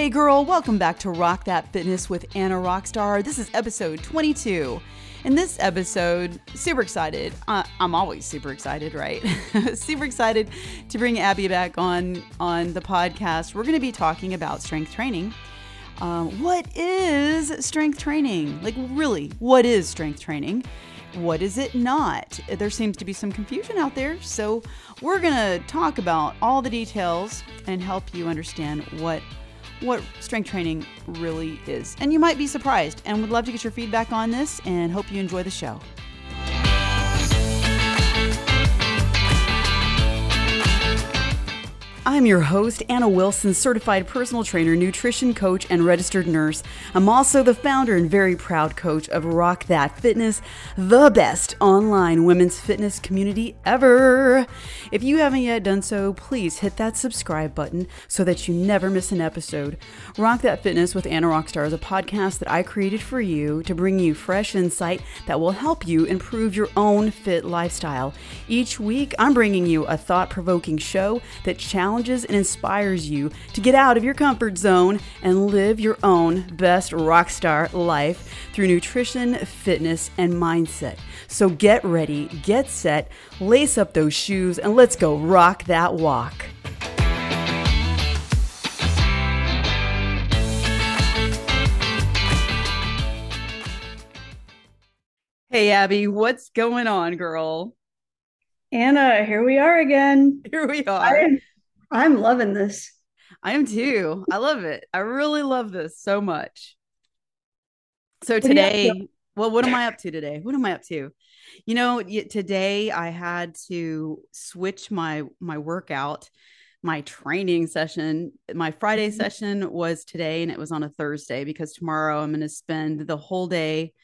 Hey girl, welcome back to Rock That Fitness with Anna Rockstar. This is episode 22. In this episode, super excited. Uh, I'm always super excited, right? super excited to bring Abby back on on the podcast. We're going to be talking about strength training. Uh, what is strength training? Like, really, what is strength training? What is it not? There seems to be some confusion out there. So, we're going to talk about all the details and help you understand what what strength training really is. And you might be surprised and would love to get your feedback on this and hope you enjoy the show. I'm your host, Anna Wilson, certified personal trainer, nutrition coach, and registered nurse. I'm also the founder and very proud coach of Rock That Fitness, the best online women's fitness community ever. If you haven't yet done so, please hit that subscribe button so that you never miss an episode. Rock That Fitness with Anna Rockstar is a podcast that I created for you to bring you fresh insight that will help you improve your own fit lifestyle. Each week, I'm bringing you a thought provoking show that challenges challenges and inspires you to get out of your comfort zone and live your own best rock star life through nutrition, fitness, and mindset. So get ready, get set, lace up those shoes, and let's go rock that walk. Hey, Abby, what's going on, girl? Anna, here we are again. Here we are. I'm loving this. I am too. I love it. I really love this so much. So today, well, what am I up to today? What am I up to? You know, today I had to switch my my workout, my training session. My Friday mm-hmm. session was today and it was on a Thursday because tomorrow I'm going to spend the whole day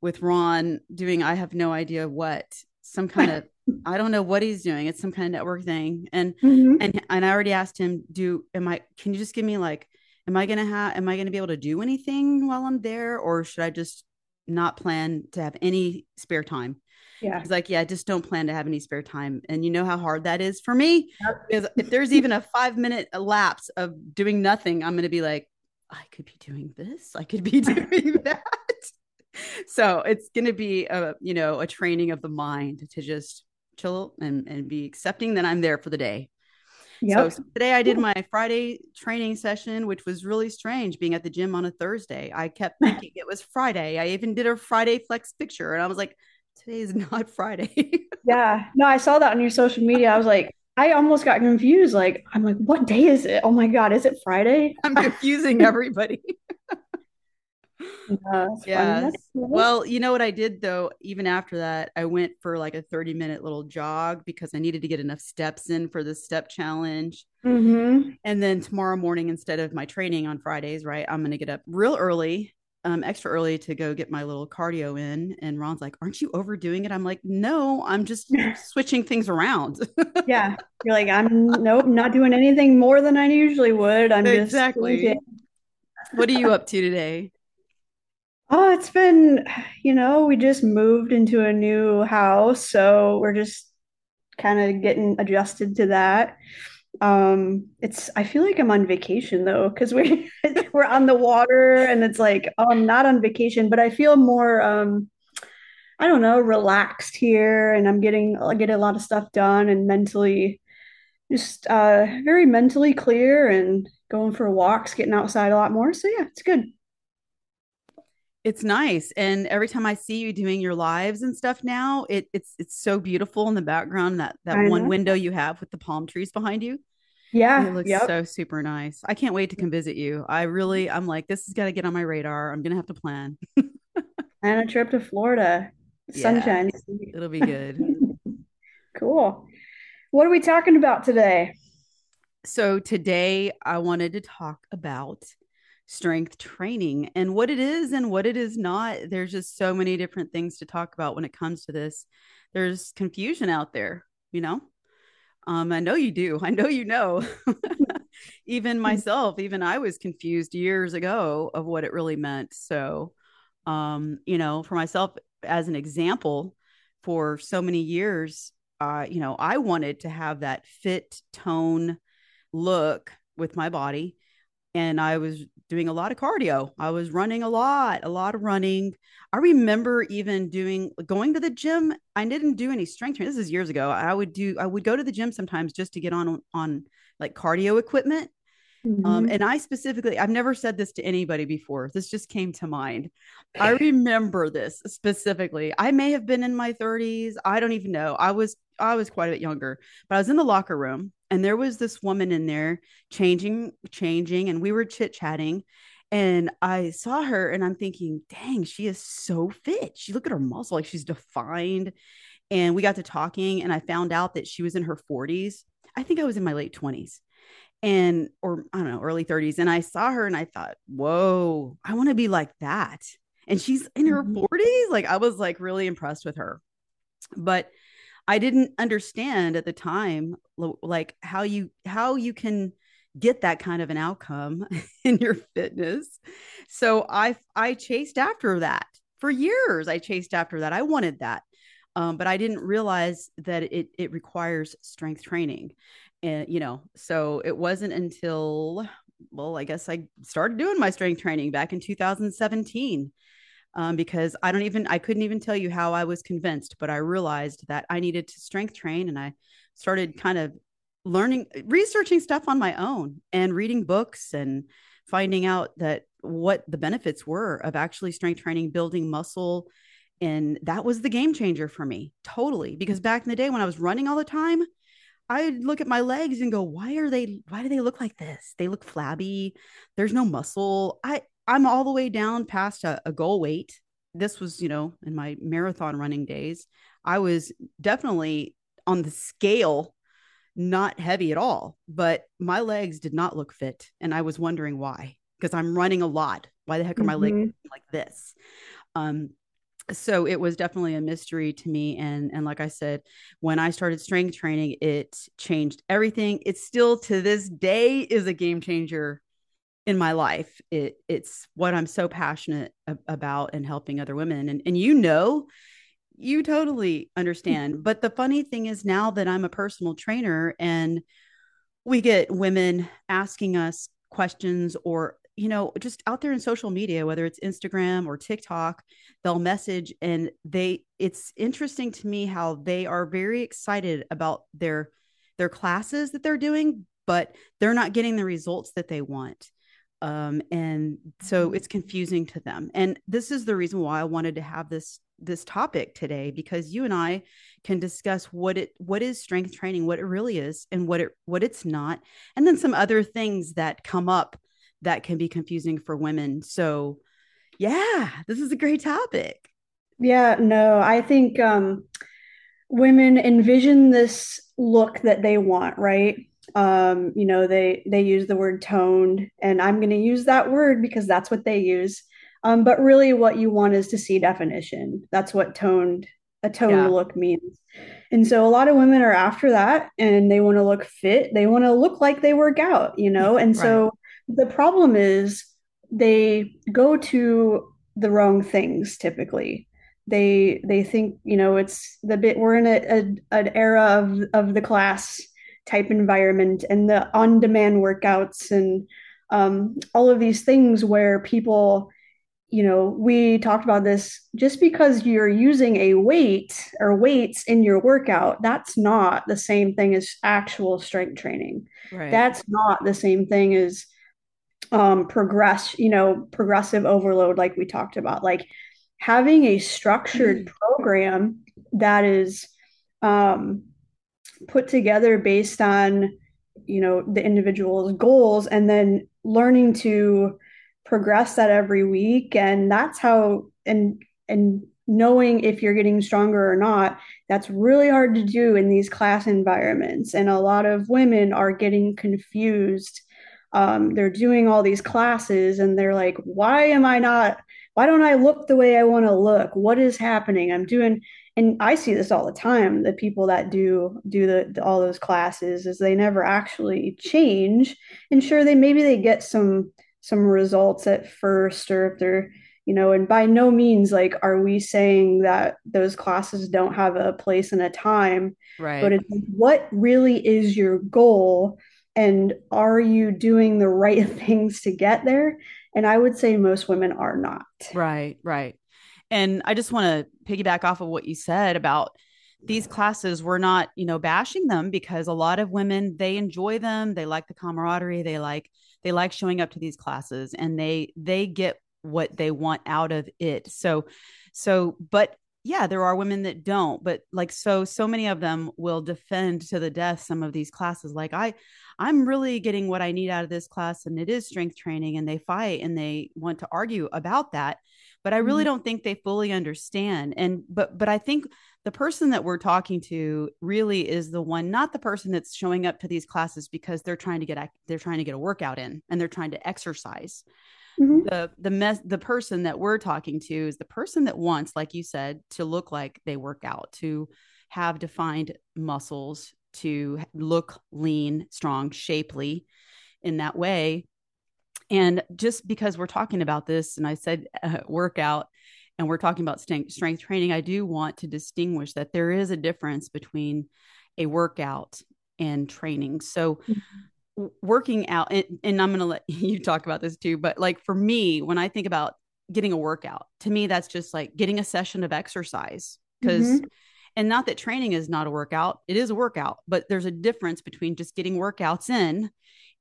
with Ron doing I have no idea what, some kind of I don't know what he's doing. It's some kind of network thing. And mm-hmm. and and I already asked him, do am I can you just give me like am I gonna have am I gonna be able to do anything while I'm there or should I just not plan to have any spare time? Yeah. He's like, yeah, just don't plan to have any spare time. And you know how hard that is for me? Yep. Because if there's even a five minute lapse of doing nothing, I'm gonna be like, I could be doing this, I could be doing that. so it's gonna be a you know a training of the mind to just chill and, and be accepting that I'm there for the day. Yep. So today I did my Friday training session, which was really strange being at the gym on a Thursday. I kept thinking it was Friday. I even did a Friday flex picture and I was like, today is not Friday. yeah. No, I saw that on your social media. I was like, I almost got confused. Like, I'm like, what day is it? Oh my God, is it Friday? I'm confusing everybody. Yes. Well, you know what I did though, even after that, I went for like a 30 minute little jog because I needed to get enough steps in for the step challenge. Mm-hmm. And then tomorrow morning, instead of my training on Fridays, right, I'm going to get up real early, um, extra early to go get my little cardio in. And Ron's like, Aren't you overdoing it? I'm like, No, I'm just switching things around. yeah. You're like, I'm nope, not doing anything more than I usually would. I'm exactly. just. What are you up to today? Oh, it's been, you know, we just moved into a new house, so we're just kind of getting adjusted to that. Um, it's I feel like I'm on vacation though, because we we're on the water and it's like, oh, I'm not on vacation, but I feel more um I don't know, relaxed here and I'm getting I get a lot of stuff done and mentally just uh very mentally clear and going for walks, getting outside a lot more. So yeah, it's good. It's nice. And every time I see you doing your lives and stuff now, it, it's it's so beautiful in the background that that I one know. window you have with the palm trees behind you. Yeah. It looks yep. so super nice. I can't wait to come visit you. I really I'm like, this is gotta get on my radar. I'm gonna have to plan. and a trip to Florida. Sunshine. Yeah, it'll be good. cool. What are we talking about today? So today I wanted to talk about strength training and what it is and what it is not. There's just so many different things to talk about when it comes to this. There's confusion out there, you know? Um, I know you do. I know you know. even mm. myself, even I was confused years ago of what it really meant. So, um, you know, for myself as an example, for so many years, uh, you know, I wanted to have that fit tone look with my body and I was doing a lot of cardio. I was running a lot, a lot of running. I remember even doing going to the gym. I didn't do any strength training. This is years ago. I would do I would go to the gym sometimes just to get on on like cardio equipment. Mm-hmm. Um, and I specifically, I've never said this to anybody before. This just came to mind. I remember this specifically. I may have been in my 30s. I don't even know. I was I was quite a bit younger, but I was in the locker room and there was this woman in there changing, changing, and we were chit chatting. And I saw her and I'm thinking, dang, she is so fit. She look at her muscle, like she's defined. And we got to talking, and I found out that she was in her 40s. I think I was in my late 20s and or I don't know, early 30s. And I saw her and I thought, whoa, I want to be like that. And she's in her mm-hmm. 40s. Like I was like really impressed with her. But I didn't understand at the time like how you how you can get that kind of an outcome in your fitness. So I I chased after that for years. I chased after that. I wanted that. Um, but I didn't realize that it it requires strength training. And you know, so it wasn't until well, I guess I started doing my strength training back in 2017 um, because I don't even, I couldn't even tell you how I was convinced, but I realized that I needed to strength train and I started kind of learning, researching stuff on my own and reading books and finding out that what the benefits were of actually strength training, building muscle. And that was the game changer for me, totally. Because back in the day when I was running all the time, I'd look at my legs and go, why are they, why do they look like this? They look flabby. There's no muscle. I, I'm all the way down past a, a goal weight. This was, you know, in my marathon running days. I was definitely on the scale, not heavy at all, but my legs did not look fit. And I was wondering why, because I'm running a lot. Why the heck are my mm-hmm. legs like this? Um, so it was definitely a mystery to me and and like i said when i started strength training it changed everything it still to this day is a game changer in my life. It it's what I'm so passionate about and helping other women. And and you know, you totally understand. But the funny thing is now that I'm a personal trainer and we get women asking us questions or you know just out there in social media whether it's Instagram or TikTok they'll message and they it's interesting to me how they are very excited about their their classes that they're doing but they're not getting the results that they want um, and so mm-hmm. it's confusing to them. And this is the reason why i wanted to have this this topic today because you and i can discuss what it what is strength training what it really is and what it what it's not and then some other things that come up that can be confusing for women. So yeah this is a great topic. Yeah no i think um women envision this look that they want right um, you know they they use the word toned and i'm going to use that word because that's what they use. Um, but really what you want is to see definition. That's what toned a toned yeah. look means. And so a lot of women are after that and they want to look fit. They want to look like they work out you know? And right. so the problem is they go to the wrong things typically. They they think you know it's the bit we're in a, a an era of of the class type environment and the on demand workouts and um, all of these things where people, you know, we talked about this just because you're using a weight or weights in your workout, that's not the same thing as actual strength training. Right. That's not the same thing as um, progress, you know, progressive overload, like we talked about. Like having a structured mm. program that is um, put together based on you know the individual's goals and then learning to progress that every week. And that's how and and knowing if you're getting stronger or not that's really hard to do in these class environments. And a lot of women are getting confused. Um, they're doing all these classes and they're like why am i not why don't i look the way i want to look? What is happening? I'm doing and I see this all the time. The people that do do the all those classes is they never actually change. And sure, they maybe they get some some results at first, or if they're you know, and by no means like are we saying that those classes don't have a place and a time, right? But it's what really is your goal, and are you doing the right things to get there? And I would say most women are not. Right, right. And I just want to piggyback off of what you said about these classes. We're not, you know, bashing them because a lot of women they enjoy them. They like the camaraderie. They like they like showing up to these classes, and they they get what they want out of it. So, so, but yeah, there are women that don't, but like so, so many of them will defend to the death some of these classes. Like I, I'm really getting what I need out of this class, and it is strength training, and they fight and they want to argue about that but I really mm-hmm. don't think they fully understand. And but but I think the person that we're talking to really is the one, not the person that's showing up to these classes because they're trying to get they're trying to get a workout in and they're trying to exercise. Mm-hmm. The the mess the person that we're talking to is the person that wants, like you said, to look like they work out, to have defined muscles, to look lean, strong, shapely in that way and just because we're talking about this, and I said uh, workout, and we're talking about strength, training, I do want to distinguish that there is a difference between a workout and training. So, mm-hmm. working out, and, and I'm going to let you talk about this too, but like for me, when I think about getting a workout, to me, that's just like getting a session of exercise because. Mm-hmm. And not that training is not a workout, it is a workout, but there's a difference between just getting workouts in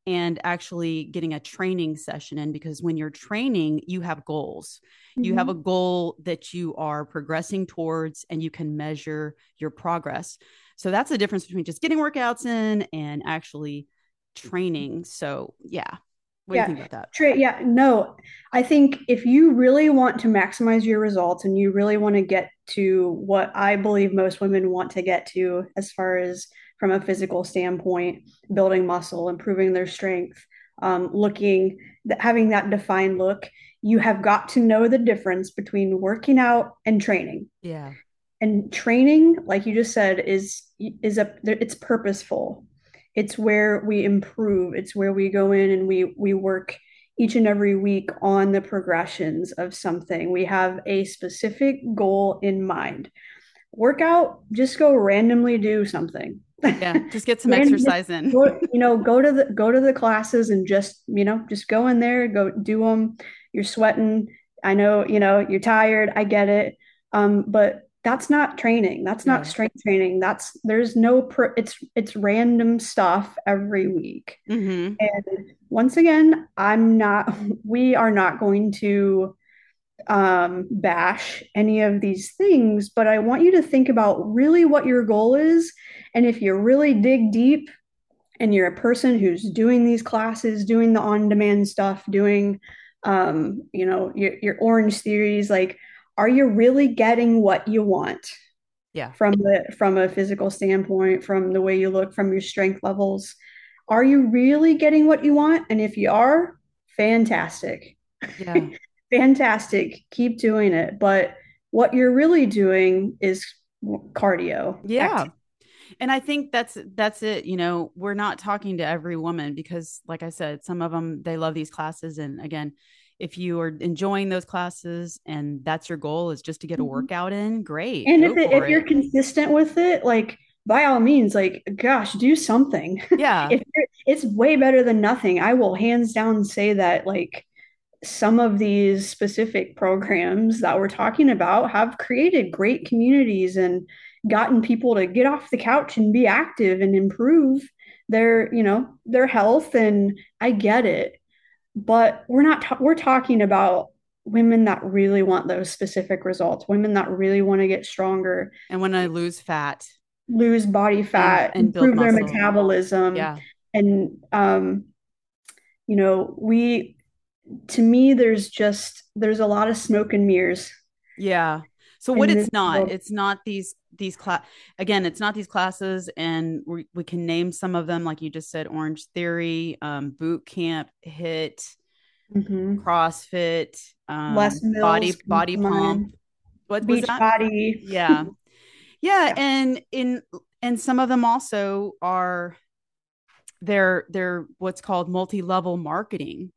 and actually getting a training session in because when you're training, you have goals. Mm-hmm. You have mm-hmm. a goal that you are progressing towards and you can measure your progress. So that's the difference between just getting workouts in and actually training. So, yeah. What yeah. do you think about that? Tra- yeah, no. I think if you really want to maximize your results and you really want to get to what I believe most women want to get to as far as from a physical standpoint, building muscle, improving their strength, um, looking, having that defined look. You have got to know the difference between working out and training. Yeah. And training, like you just said, is is a it's purposeful. It's where we improve. It's where we go in and we we work each and every week on the progressions of something. We have a specific goal in mind. Workout, just go randomly do something yeah just get some exercise in. go, you know go to the go to the classes and just you know just go in there go do them you're sweating. I know you know you're tired. I get it. Um but that's not training. That's not yeah. strength training. That's there's no per, it's it's random stuff every week. Mm-hmm. and once again i'm not we are not going to um, bash any of these things, but I want you to think about really what your goal is. And if you really dig deep and you're a person who's doing these classes, doing the on demand stuff, doing, um, you know, your, your Orangetheories, like, are you really getting what you want? Yeah. From the from a physical standpoint, from the way you look, from your strength levels. Are you really getting what you want? And if you are, fantastic. Yeah. fantastic. Keep doing it. But what you're really doing is cardio. Yeah. Activity. And I think that's that's it. You know, we're not talking to every woman because, like I said, some of them they love these classes. And again, if you are enjoying those classes and that's your goal is just to get a mm-hmm. workout in, great. And if it, if you're consistent with it, like by all means, like gosh, do something. Yeah, it's way better than nothing. I will hands down say that. Like some of these specific programs that we're talking about have created great communities and gotten people to get off the couch and be active and improve their you know their health and i get it. But we're not ta- we're talking about women that really want those specific results women that really want to get stronger and when i lose fat. Lose body fat and, and improve their metabolism. Yeah. And um you know we to me there's just there's a lot of smoke and mirrors. Yeah. So what it's not world. it's not these these class again it's not these classes and we, we can name some of them like you just said Orangetheory um, boot camp HIIT mm-hmm. crossfit um, Mills, body body pump what beach was that? body yeah. yeah yeah and in and some of them also are they're they're what's called multi-level marketing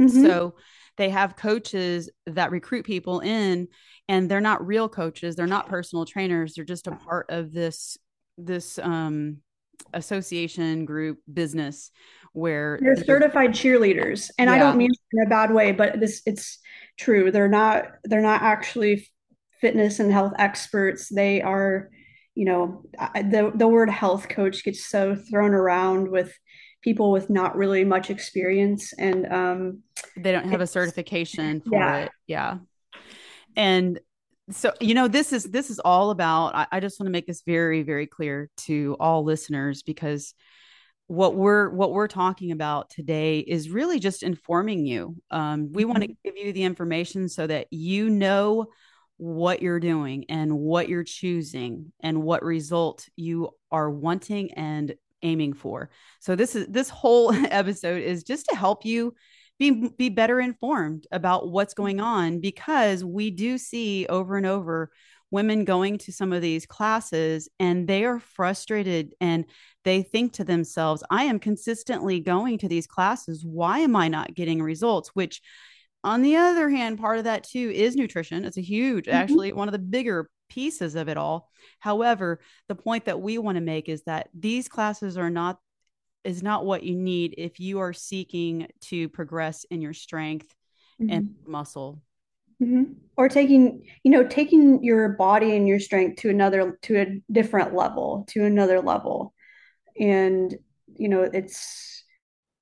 Mm-hmm. So they have coaches that recruit people in and they're not real coaches, they're not personal trainers, they're just a part of this this um association group business where they're certified cheerleaders and yeah. i don't mean in a bad way but this it's true they're not they're not actually fitness and health experts they are you know the the word health coach gets so thrown around with people with not really much experience and um they don't have a certification for yeah. it yeah and so you know this is this is all about I, I just want to make this very very clear to all listeners because what we're what we're talking about today is really just informing you um, we want to mm-hmm. give you the information so that you know what you're doing and what you're choosing and what result you are wanting and aiming for. So this is this whole episode is just to help you be be better informed about what's going mm-hmm. on because we do see over and over women going to some of these classes and they are frustrated and they think to themselves i am consistently going to these classes. Why am i not getting results? Which on the other hand part of that too is nutrition it's a huge mm-hmm. actually one of the bigger pieces of it all however the point that we want to make is that these classes are not is not what you need if you are seeking to progress in your strength mm-hmm. and muscle mm-hmm. or taking you know taking your body and your strength to another to a different level to another level and you know it's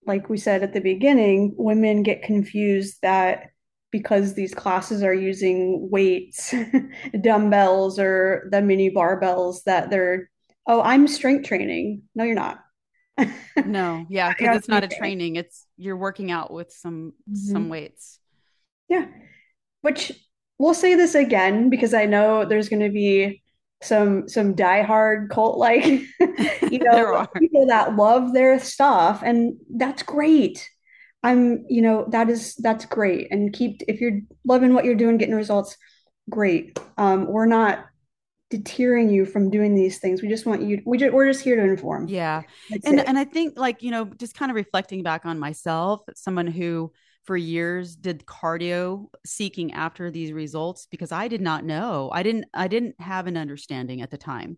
like we said at the beginning women get confused that because these classes are using weights dumbbells or the mini barbells that they're oh i'm strength training no you're not no, yeah, because it's not a training. It's you're working out with some mm-hmm. some weights. Yeah. Which we'll say this again because I know there's gonna be some some diehard cult like you know people that love their stuff and that's great. I'm, you know, that is that's great. And keep if you're loving what you're doing, getting results, great. Um, we're not deterring you from doing these things. We just want you. We just, we're just here to inform. Yeah, That's and it. and I think like you know, just kind of reflecting back on myself, someone who for years did cardio seeking after these results because I did not know. I didn't. I didn't have an understanding at the time.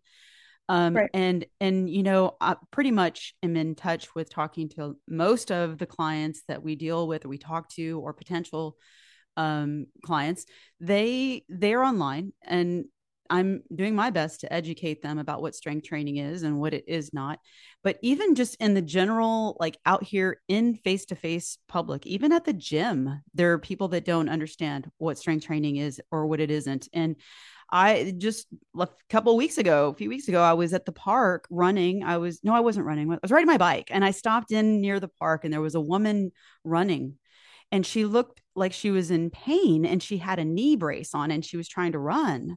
Um, right. and and you know I pretty much am in touch with talking to most of the clients that we deal with or we talk to or potential um, clients they they're online and I'm doing my best to educate them about what strength training is and what it is not. But even just in the general, like out here in face to face public, even at the gym, there are people that don't understand what strength training is or what it isn't. And I just a couple weeks ago, a few weeks ago, I was at the park running. I was no, I wasn't running. I was riding my bike, and I stopped in near the park, and there was a woman running, and she looked like she was in pain, and she had a knee brace on, and she was trying to run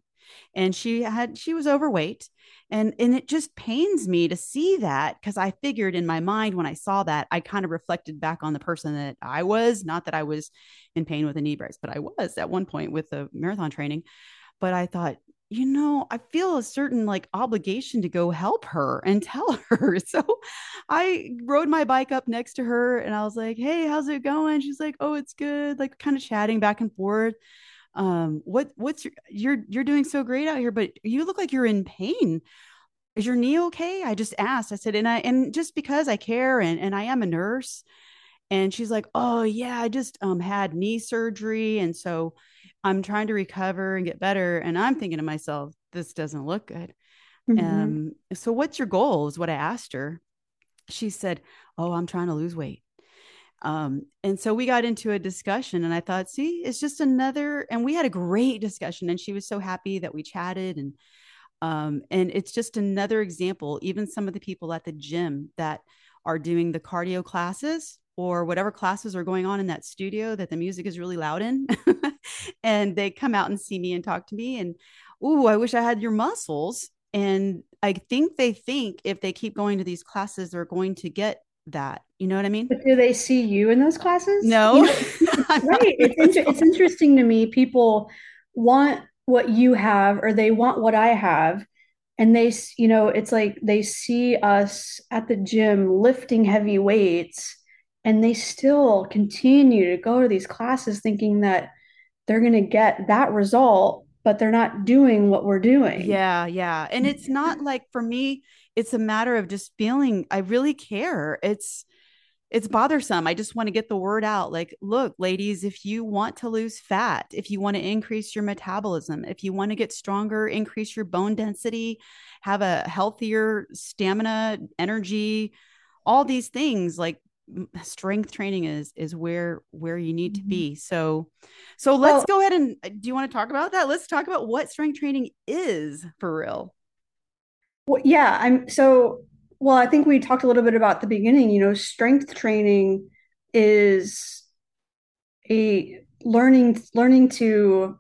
and she had she was overweight. And and it just pains me to see that because i figured in my mind when i saw that i kind of reflected back on the person that i was. Not that i was in pain with a knee brace but i was at one point with the marathon training. But i thought you know i feel a certain like obligation to go help her and tell her. So i rode my bike up next to her and i was like hey how's it going? She's like oh it's good like kind of chatting back and forth um what what's your you're you're doing so great out here but you look like you're in pain. Is your knee okay? I just asked. I said and i and just because i care and and i am a nurse. And she's like oh yeah i just um had knee surgery and so i'm trying to recover and get better. And i'm thinking to myself this doesn't look good. Mm-hmm. um so what's your goal is what i asked her. She said oh i'm trying to lose weight um, and so we got into a discussion, and I thought, see, it's just another, and we had a great discussion, and she was so happy that we chatted, and um, and it's just another example. Even some of the people at the gym that are doing the cardio classes or whatever classes are going on in that studio that the music is really loud in, and they come out and see me and talk to me, and oh, I wish I had your muscles. And I think they think if they keep going to these classes, they're going to get that. You know what I mean? But do they see you in those classes? No. You know, right. It's inter- it's interesting to me. People want what you have, or they want what I have, and they, you know, it's like they see us at the gym lifting heavy weights, and they still continue to go to these classes thinking that they're going to get that result but they're not doing what we're doing. Yeah, yeah. And it's not mm-hmm. like for me, it's a matter of just feeling I really care. It's it's bothersome. I just want to get the word out. Like, look, ladies, if you want to lose fat, if you want to increase your metabolism, if you want to get stronger, increase your bone density, have a healthier stamina, energy, all these things, like strength training is is where where you need mm-hmm. to be. So so let's well, go ahead and uh, do you want to talk about that? Let's talk about what strength training is for real. Well, yeah, I'm so well, I think we talked a little bit about the beginning, you know, strength training is a learning learning to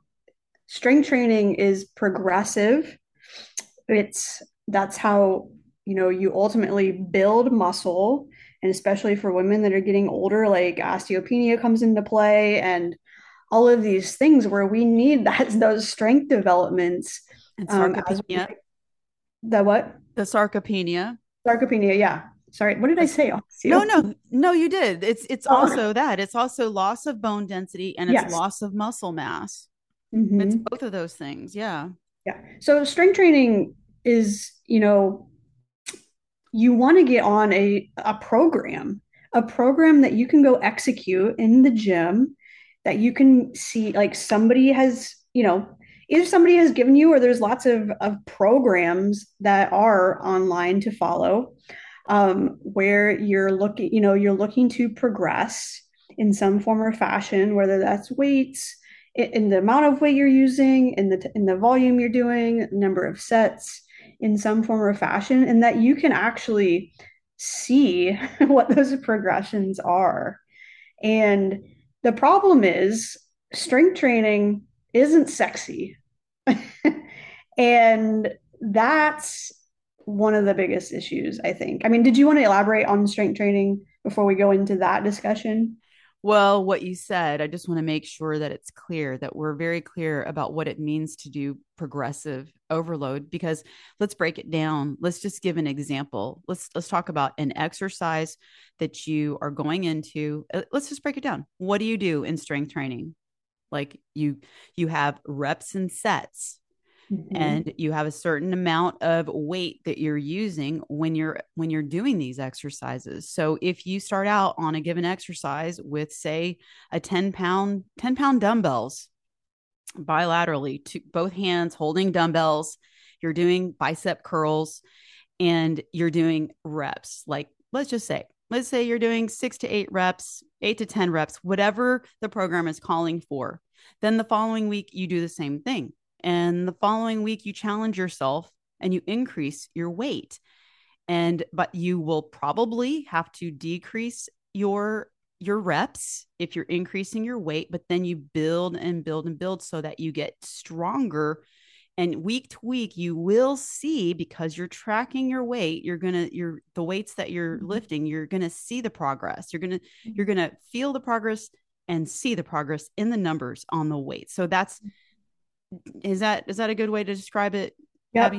strength training is progressive. It's that's how, you know, you ultimately build muscle and especially for women that are getting older like osteopenia comes into play and all of these things where we need that those strength developments and sarcopenia. Um, the what? The sarcopenia. Sarcopenia, yeah. Sorry, what did I say? No, no, no, you did. It's it's oh. also that. It's also loss of bone density and it's yes. loss of muscle mass. Mm-hmm. It's both of those things. Yeah. Yeah. So strength training is, you know, you want to get on a a program, a program that you can go execute in the gym that you can see like somebody has, you know, either somebody has given you or there's lots of, of programs that are online to follow um, where you're looking you know you're looking to progress in some form or fashion whether that's weights in, in the amount of weight you're using in the in the volume you're doing number of sets in some form or fashion and that you can actually see what those progressions are and the problem is strength training isn't sexy. and that's one of the biggest issues, I think. I mean, did you want to elaborate on strength training before we go into that discussion? Well, what you said, I just want to make sure that it's clear that we're very clear about what it means to do progressive overload because let's break it down. Let's just give an example. Let's let's talk about an exercise that you are going into. Uh, let's just break it down. What do you do in strength training? like you you have reps and sets mm-hmm. and you have a certain amount of weight that you're using when you're when you're doing these exercises so if you start out on a given exercise with say a 10 pound 10 pound dumbbells bilaterally to both hands holding dumbbells you're doing bicep curls and you're doing reps like let's just say let's say you're doing six to eight reps, eight to 10 reps, whatever the program is calling for. Then the following week, you do the same thing. And the following week, you challenge yourself and you increase your weight. And, but you will probably have to decrease your your reps if you're increasing your weight but then you build and build and build so that you get stronger and week to week you will see because you're tracking your weight you're going to your the weights that you're mm-hmm. lifting you're going to see the progress you're going to mm-hmm. you're going to feel the progress and see the progress in the numbers on the weight so that's is that is that a good way to describe it yeah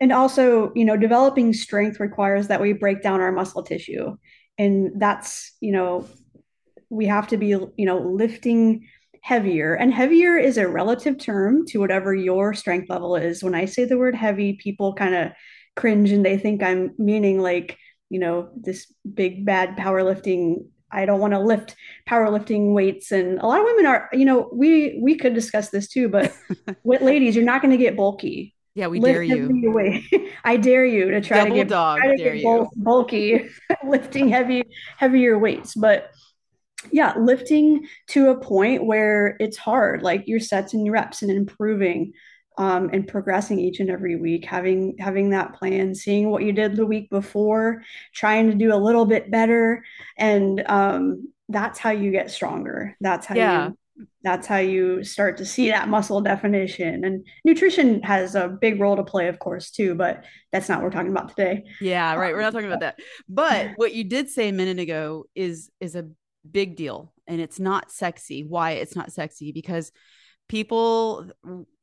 and also you know developing strength requires that we break down our muscle tissue and that's you know we have to be you know lifting heavier. And heavier is a relative term to whatever your strength level is. When I say the word heavy, people kind of cringe and they think I'm meaning like, you know, this big bad powerlifting. I don't want to lift powerlifting weights. And a lot of women are, you know, we we could discuss this too, but with ladies, you're not going to get bulky. Yeah, we Lift dare you. I dare you to try Double to get, dog, try to get you. bulky, lifting heavy, heavier weights. But yeah, lifting to a point where it's hard, like your sets and your reps and improving um, and progressing each and every week, having having that plan, seeing what you did the week before, trying to do a little bit better, and um, that's how you get stronger. That's how yeah. you that's how you start to see that muscle definition. And nutrition has a big role to play, of course, too. But that's not what we're talking about today. Yeah, right. We're not talking about that. But what you did say a minute ago is is a big deal and it's not sexy. Why it's not sexy? Because people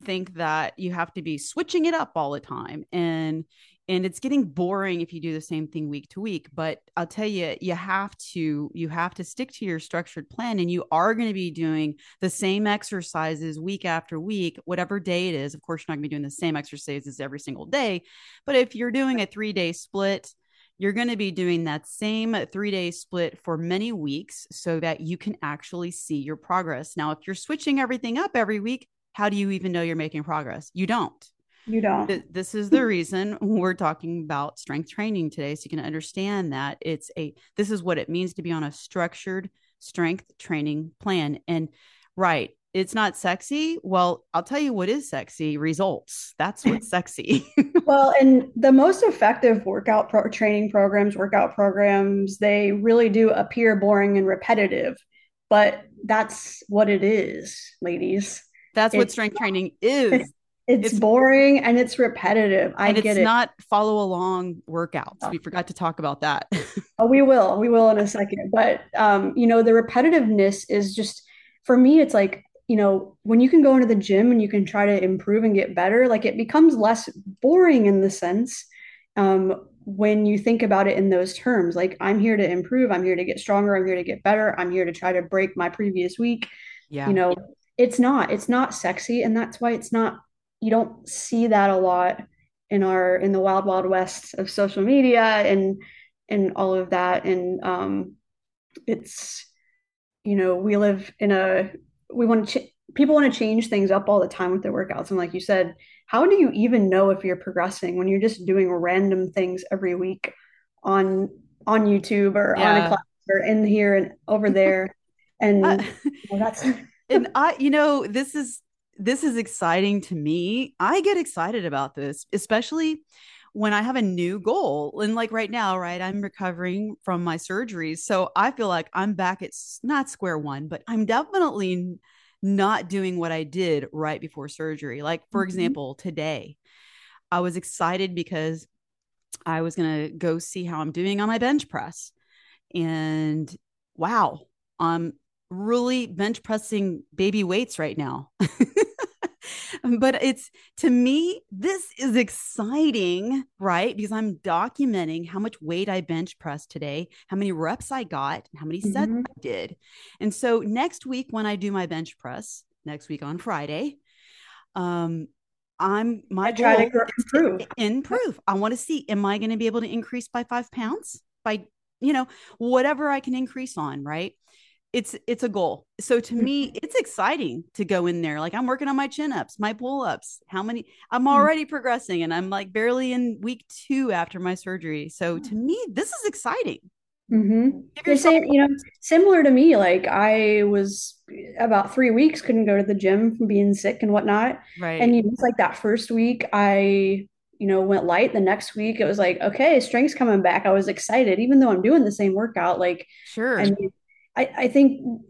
think that you have to be switching it up all the time and and it's getting boring if you do the same thing week to week but i'll tell you you have to you have to stick to your structured plan and you are going to be doing the same exercises week after week whatever day it is. Of course you're not going to be doing the same exercises every single day but if you're doing a three day split you're going to be doing that same three day split for many weeks so that you can actually see your progress now if you're switching everything up every week how do you even know you're making progress you don't you don't. This is the reason we're talking about strength training today. So you can understand that it's a, this is what it means to be on a structured strength training plan. And right, it's not sexy. Well, I'll tell you what is sexy results. That's what's sexy. well, and the most effective workout pro- training programs, workout programs, they really do appear boring and repetitive, but that's what it is, ladies. That's it's, what strength training is. It's, it's, boring and it's repetitive. I and get it's it. not follow along workouts. We forgot to talk about that. oh, we will. We will in a second. But um, you know, the repetitiveness is just for me, it's like, you know, when you can go into the gym and you can try to improve and get better, like it becomes less boring in the sense um, when you think about it in those terms. Like, I'm here to improve, I'm here to get stronger, I'm here to get better, I'm here to try to break my previous week. Yeah. You know, it's not, it's not sexy. And that's why it's not you don't see that a lot in our in the wild wild west of social media and and all of that and um it's you know we live in a we want to ch- people want to change things up all the time with their workouts and like you said how do you even know if you're progressing when you're just doing random things every week on on youtube or yeah. on a class or in here and over there and uh, well, that's and i you know this is this is exciting to me. I get excited about this, especially when I have a new goal. And like right now, right, I'm recovering from my surgeries. So I feel like I'm back at not square one, but I'm definitely not doing what I did right before surgery. Like, for mm-hmm. example, today, I was excited because I was going to go see how I'm doing on my bench press. And wow, I'm really bench pressing baby weights right now. but it's to me, this is exciting, right? Because I'm documenting how much weight I bench pressed today, how many reps I got, how many sets mm-hmm. I did. And so next week, when I do my bench press, next week on Friday, um, I'm my I goal to improve. To improve. I want to see, am I going to be able to increase by five pounds? By you know, whatever I can increase on, right? It's it's a goal. So to me, mm-hmm. it's exciting to go in there. Like I'm working on my chin ups, my pull ups. How many? I'm mm. already progressing, and I'm like barely in week two after my surgery. So to me, this is exciting. Mm-hmm. You're saying, you know, similar to me. Like I was about three weeks couldn't go to the gym from being sick and whatnot. Right. And you know, it's like that first week, I you know went light. The next week, it was like, okay, strength's coming back. I was excited, even though I'm doing the same workout. Like, sure. I mean, I, I think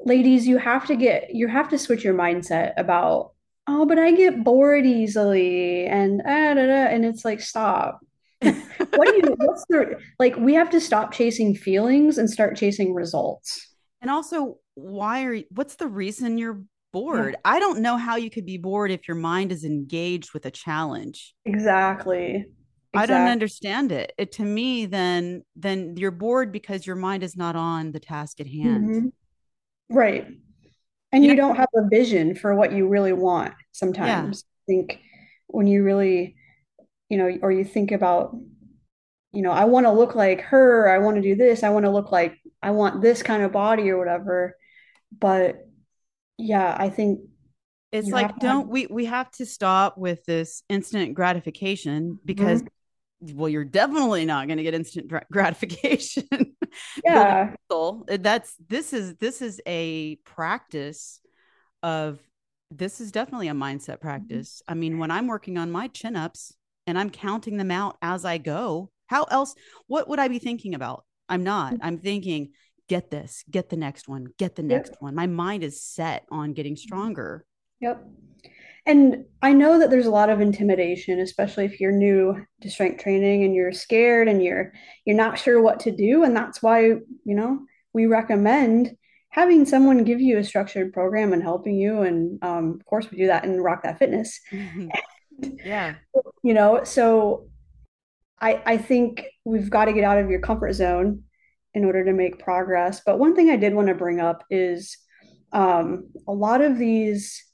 ladies, you have to get you have to switch your mindset about oh, but I get bored easily and ah, da, da, and it's like stop. what do you what's the like we have to stop chasing feelings and start chasing results. And also, why are what's the reason you're bored? Yeah. I don't know how you could be bored if your mind is engaged with a challenge. Exactly. I don't understand it. it. To me, then then you're bored because your mind is not on the task at hand. Mm-hmm. Right. And you, you know, don't have a vision for what you really want sometimes. Yeah. I think when you really, you know, or you think about, you know, I want to look like her, I want to do this, I want to look like I want this kind of body or whatever. But yeah, I think it's like don't have... we we have to stop with this instant gratification because mm-hmm well you're definitely not going to get instant gratification yeah that's this is this is a practice of this is definitely a mindset mm-hmm. practice i mean when i'm working on my chin ups and i'm counting them out as i go how else what would i be thinking about i'm not mm-hmm. i'm thinking get this get the next one get the next yep. one my mind is set on getting mm-hmm. stronger yep and I know that there's a lot of intimidation, especially if you're new to strength training and you're scared and you're you're not sure what to do. And that's why, you know, we recommend having someone give you a structured program and helping you. And um, of course, we do that in Rock That Fitness. Mm-hmm. yeah. You know, so I, I think we've got to get out of your comfort zone in order to make progress. But one thing I did want to bring up is um, a lot of these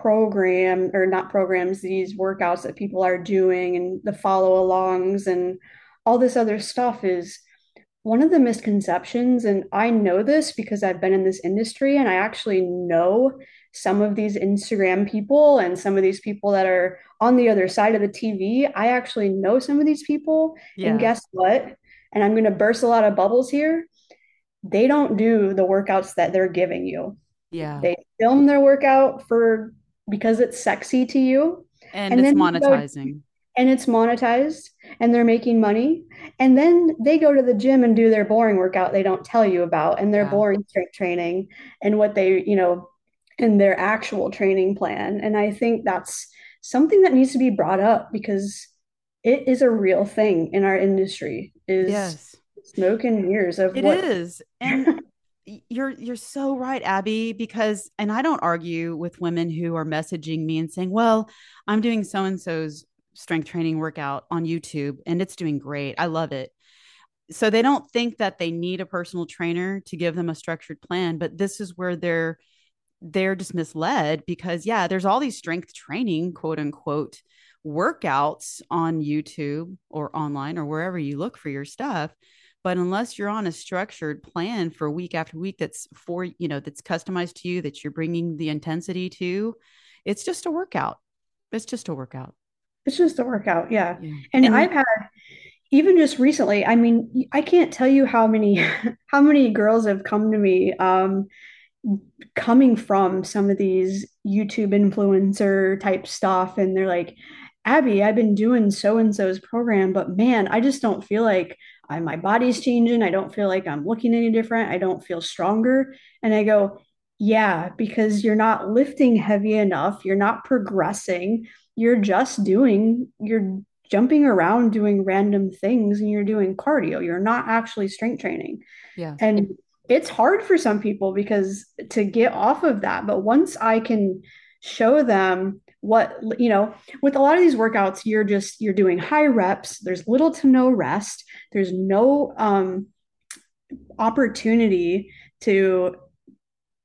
program or not programs, these workouts that people are doing and the follow alongs and all this other stuff is one of the misconceptions. And I know this because I've been in this industry and I actually know some of these Instagram people and some of these people that are on the other side of the TV. I actually know some of these people. And guess what? And I'm going to burst a lot of bubbles here. They don't do the workouts that they're giving you. Yeah. They film their workout for because it's sexy to you. And And it's you go monetizing. and it's monetized and they're making money. And then they go to the gym and do their boring workout they don't tell you about and their Yeah. boring strength training and what they, you know, in their actual training plan. And I think that's something that needs to be brought up because it is a real thing in our industry is Yes. smoke and mirrors of It what is. And you're you're so right, Abby, because and I don't argue with women who are messaging me and saying, "Well, I'm doing so and so's strength training workout on YouTube and it's doing great. I love it." So they don't think that they need a personal trainer to give them a structured plan, but this is where they're they're just misled because yeah, there's all these strength training, quote unquote, workouts on YouTube or online or wherever you look for your stuff. But unless you're on a structured plan for week after week that's for, you know, that's customized to you, that you're bringing the intensity to, it's just a workout. It's just a workout. it's just a workout. Yeah. Yeah. And And I've had even just recently, I mean, I can't tell you how many how many girls have come to me um coming from some of these YouTube influencer type stuff and they're like, "Abby, I've been doing so and so's program, but man, I just don't feel like I, my body's changing. I don't feel like I'm looking any different. I don't feel stronger." And I go, "Yeah, because you're not lifting heavy enough. You're not progressing. You're just doing, you're jumping around doing random things and you're doing cardio. You're not actually strength training." yeah, And it's hard for some people because to get off of that. But once I can show them what, you know, with a lot of these workouts, you're just, you're doing high reps. There's little to no rest. There's no um, opportunity to,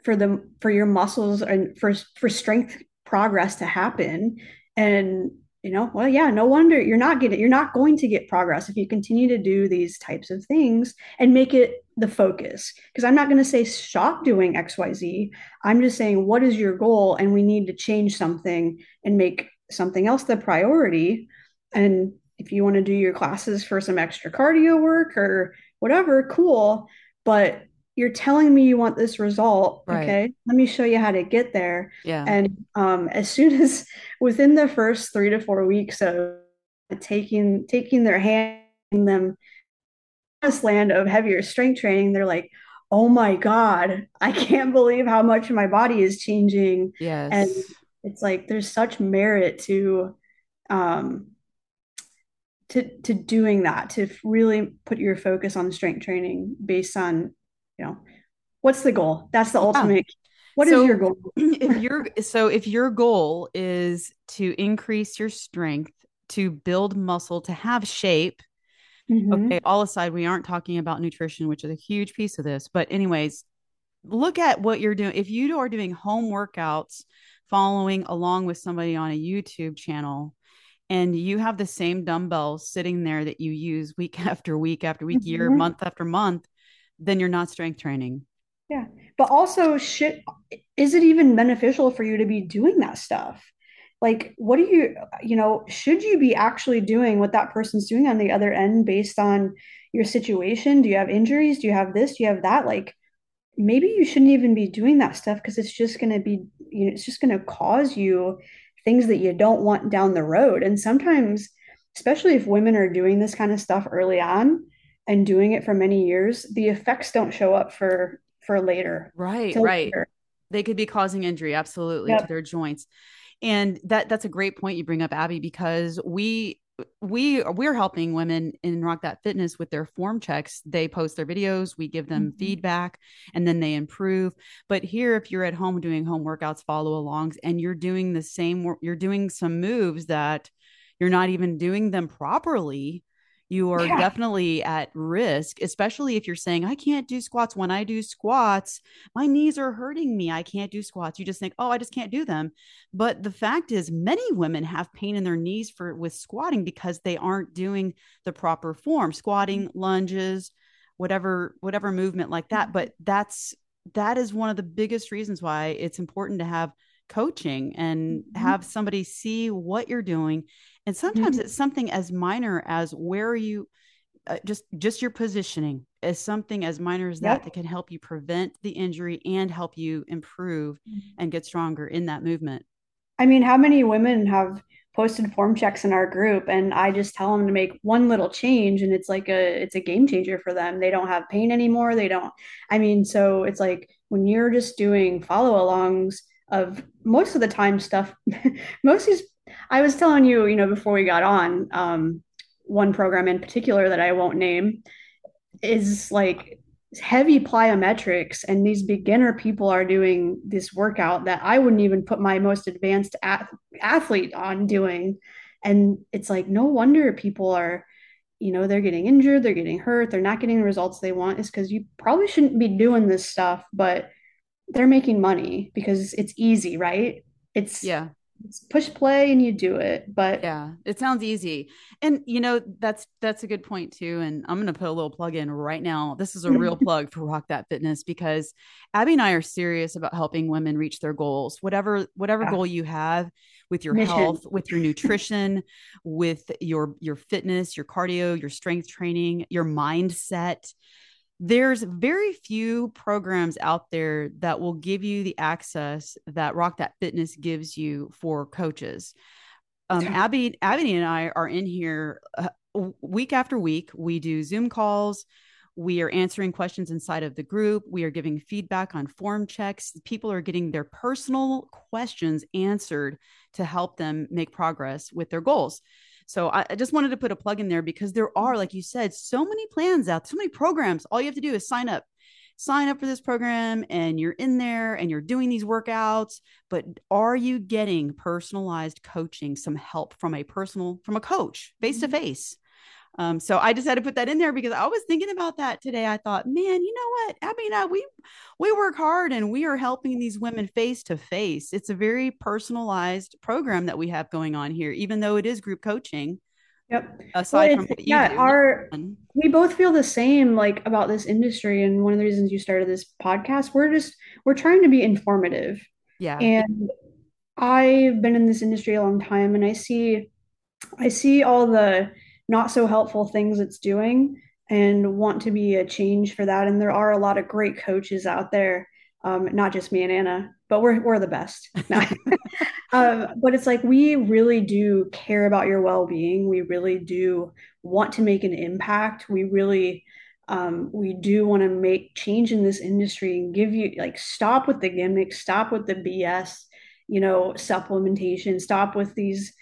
for them, for your muscles and for, for strength progress to happen. And you know, well, yeah, no wonder you're not getting, you're not going to get progress if you continue to do these types of things and make it the focus. Because I'm not going to say stop doing XYZ. I'm just saying, what is your goal? And we need to change something and make something else the priority. And if you want to do your classes for some extra cardio work or whatever, cool. But you're telling me you want this result. right. Okay. Let me show you how to get there. Yeah. And um, as soon as within the first three to four weeks of taking taking their hand them this land of heavier strength training, they're like, oh my God, I can't believe how much my body is changing. Yes. And it's like there's such merit to um to to doing that, to really put your focus on strength training based on, you know, what's the goal? That's the Yeah. ultimate. What is your goal? if your so if your goal is to increase your strength, to build muscle, to have shape, okay, hmm all aside, we aren't talking about nutrition, which is a huge piece of this. But anyways, look at what you're doing. If you are doing home workouts, following along with somebody on a YouTube channel, and you have the same dumbbells sitting there that you use week after week after week, year, hmm month after month, then you're not strength training. Yeah. But also, shit, is it even beneficial for you to be doing that stuff? Like, what do you, you know, should you be actually doing what that person's doing on the other end based on your situation? Do you have injuries? Do you have this? Do you have that? Like, maybe you shouldn't even be doing that stuff because it's just going to be, you know, it's just going to cause you things that you don't want down the road. And sometimes, especially if women are doing this kind of stuff early on and doing it for many years, the effects don't show up for for later, Right, right. later. They could be causing injury absolutely to their joints. And that that's a great point you bring up, Abby, because we we we're helping women in Rock That Fitness with their form checks. They post their videos, we give them Mhm. feedback, and then they improve. But here, if you're at home doing home workouts, follow alongs, and you're doing the same, you're doing some moves that you're not even doing them properly. You are Yeah. definitely at risk, especially if you're saying, I can't do squats. When I do squats, my knees are hurting me. I can't do squats. You just think, oh, I just can't do them. But the fact is, many women have pain in their knees for with squatting because they aren't doing the proper form, squatting, lunges, whatever, whatever movement like that. But that's that is one of the biggest reasons why it's important to have coaching and Mhm. have somebody see what you're doing and sometimes Mhm. it's something as minor as where are you uh, just just your positioning is something as minor as that Yep. that can help you prevent the injury and help you improve and get stronger in that movement I mean, how many women have posted form checks in our group and I just tell them to make one little change and it's like a it's a game changer for them. They don't have pain anymore. They don't I mean, so it's like when you're just doing follow-alongs of most of the time stuff most of these I was telling you, you know, before we got on, um, one program in particular that I won't name is like heavy plyometrics and these beginner people are doing this workout that I wouldn't even put my most advanced ath- athlete on doing. And it's like no wonder people are you know they're getting injured they're getting hurt they're not getting the results they want is because you probably shouldn't be doing this stuff but they're making money because it's easy right? It's, yeah it's push play and you do it but Yeah, it sounds easy. And you know, that's that's a good point too. And I'm gonna put a little plug in right now. This is a real plug for Rock That Fitness because Abby and I are serious about helping women reach their goals. Whatever whatever yeah, goal you have with your mission health, with your nutrition, with your your fitness, your cardio, your strength training, your mindset there's very few programs out there that will give you the access that Rock That Fitness gives you for coaches. Um, Abby, Abby and I are in here uh, week after week. We do Zoom calls. We are answering questions inside of the group. We are giving feedback on form checks. People are getting their personal questions answered to help them make progress with their goals. So I, I just wanted to put a plug in there because there are, like you said, so many plans out, so many programs. All you have to do is sign up sign up for this program and you're in there and you're doing these workouts. But are you getting personalized coaching some help from a personal from a coach face to face um, so I just had to put that in there because I was thinking about that today. I thought, man, you know what? I mean, uh, we we work hard and we are helping these women face to face. It's a very personalized program that we have going on here, even though it is group coaching. Yep. Well, Aside from what you yeah, do, our we both feel the same like about this industry and one of the reasons you started this podcast, we're just we're trying to be informative. yeah, And I've been in this industry a long time and I see I see all the not so helpful things it's doing and want to be a change for that. And there are a lot of great coaches out there, um, not just me and Anna, but we're we're the best. Um, but it's like we really do care about your well-being. We really do want to make an impact. We really um, we do want to make change in this industry and give you like stop with the gimmicks, stop with the BS, you know, supplementation, stop with these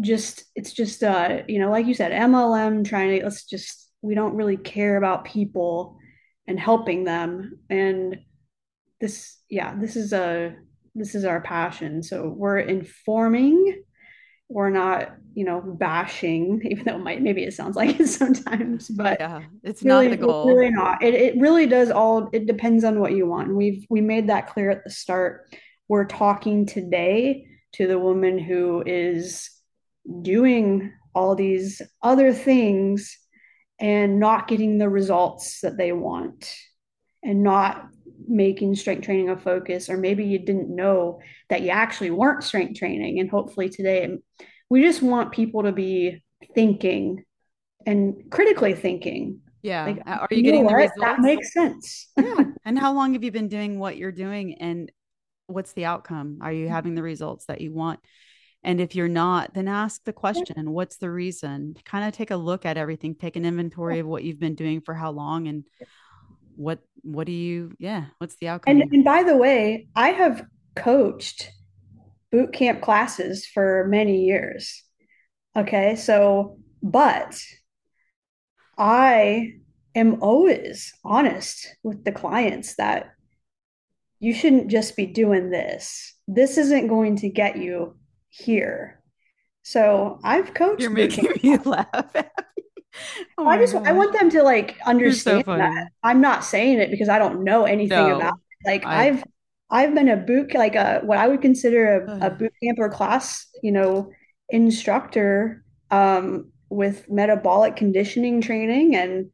just it's just uh, you know, like you said, MLM trying to let's just we don't really care about people and helping them. And this yeah this is a this is our passion. So we're informing. We're not you know bashing even though it might maybe it sounds like it sometimes but yeah, it's not really the goal. really not. It, it really does all it depends on what you want. And we've we made that clear at the start. We're talking today to the woman who is doing all these other things and not getting the results that they want and not making strength training a focus or maybe you didn't know that you actually weren't strength training and hopefully today we just want people to be thinking and critically thinking Yeah. like Are you you getting the what that results? makes sense Yeah. And how long have you been doing what you're doing and what's the outcome? Are you having the results that you want? And if you're not, then ask the question, what's the reason? Kind of take a look at everything, take an inventory of what you've been doing for how long and what what do you yeah, what's the outcome and and by the way i have coached boot camp classes for many years okay? So but I am always honest with the clients that you shouldn't just be doing this. This isn't going to get you here. So I've coached. You're making me laugh. oh I just gosh. I want them to like understand so that I'm not saying it because I don't know anything no, about it. Like I, have I've been a boot like a what I would consider a, a boot camp or class, you know, instructor um, with metabolic conditioning training and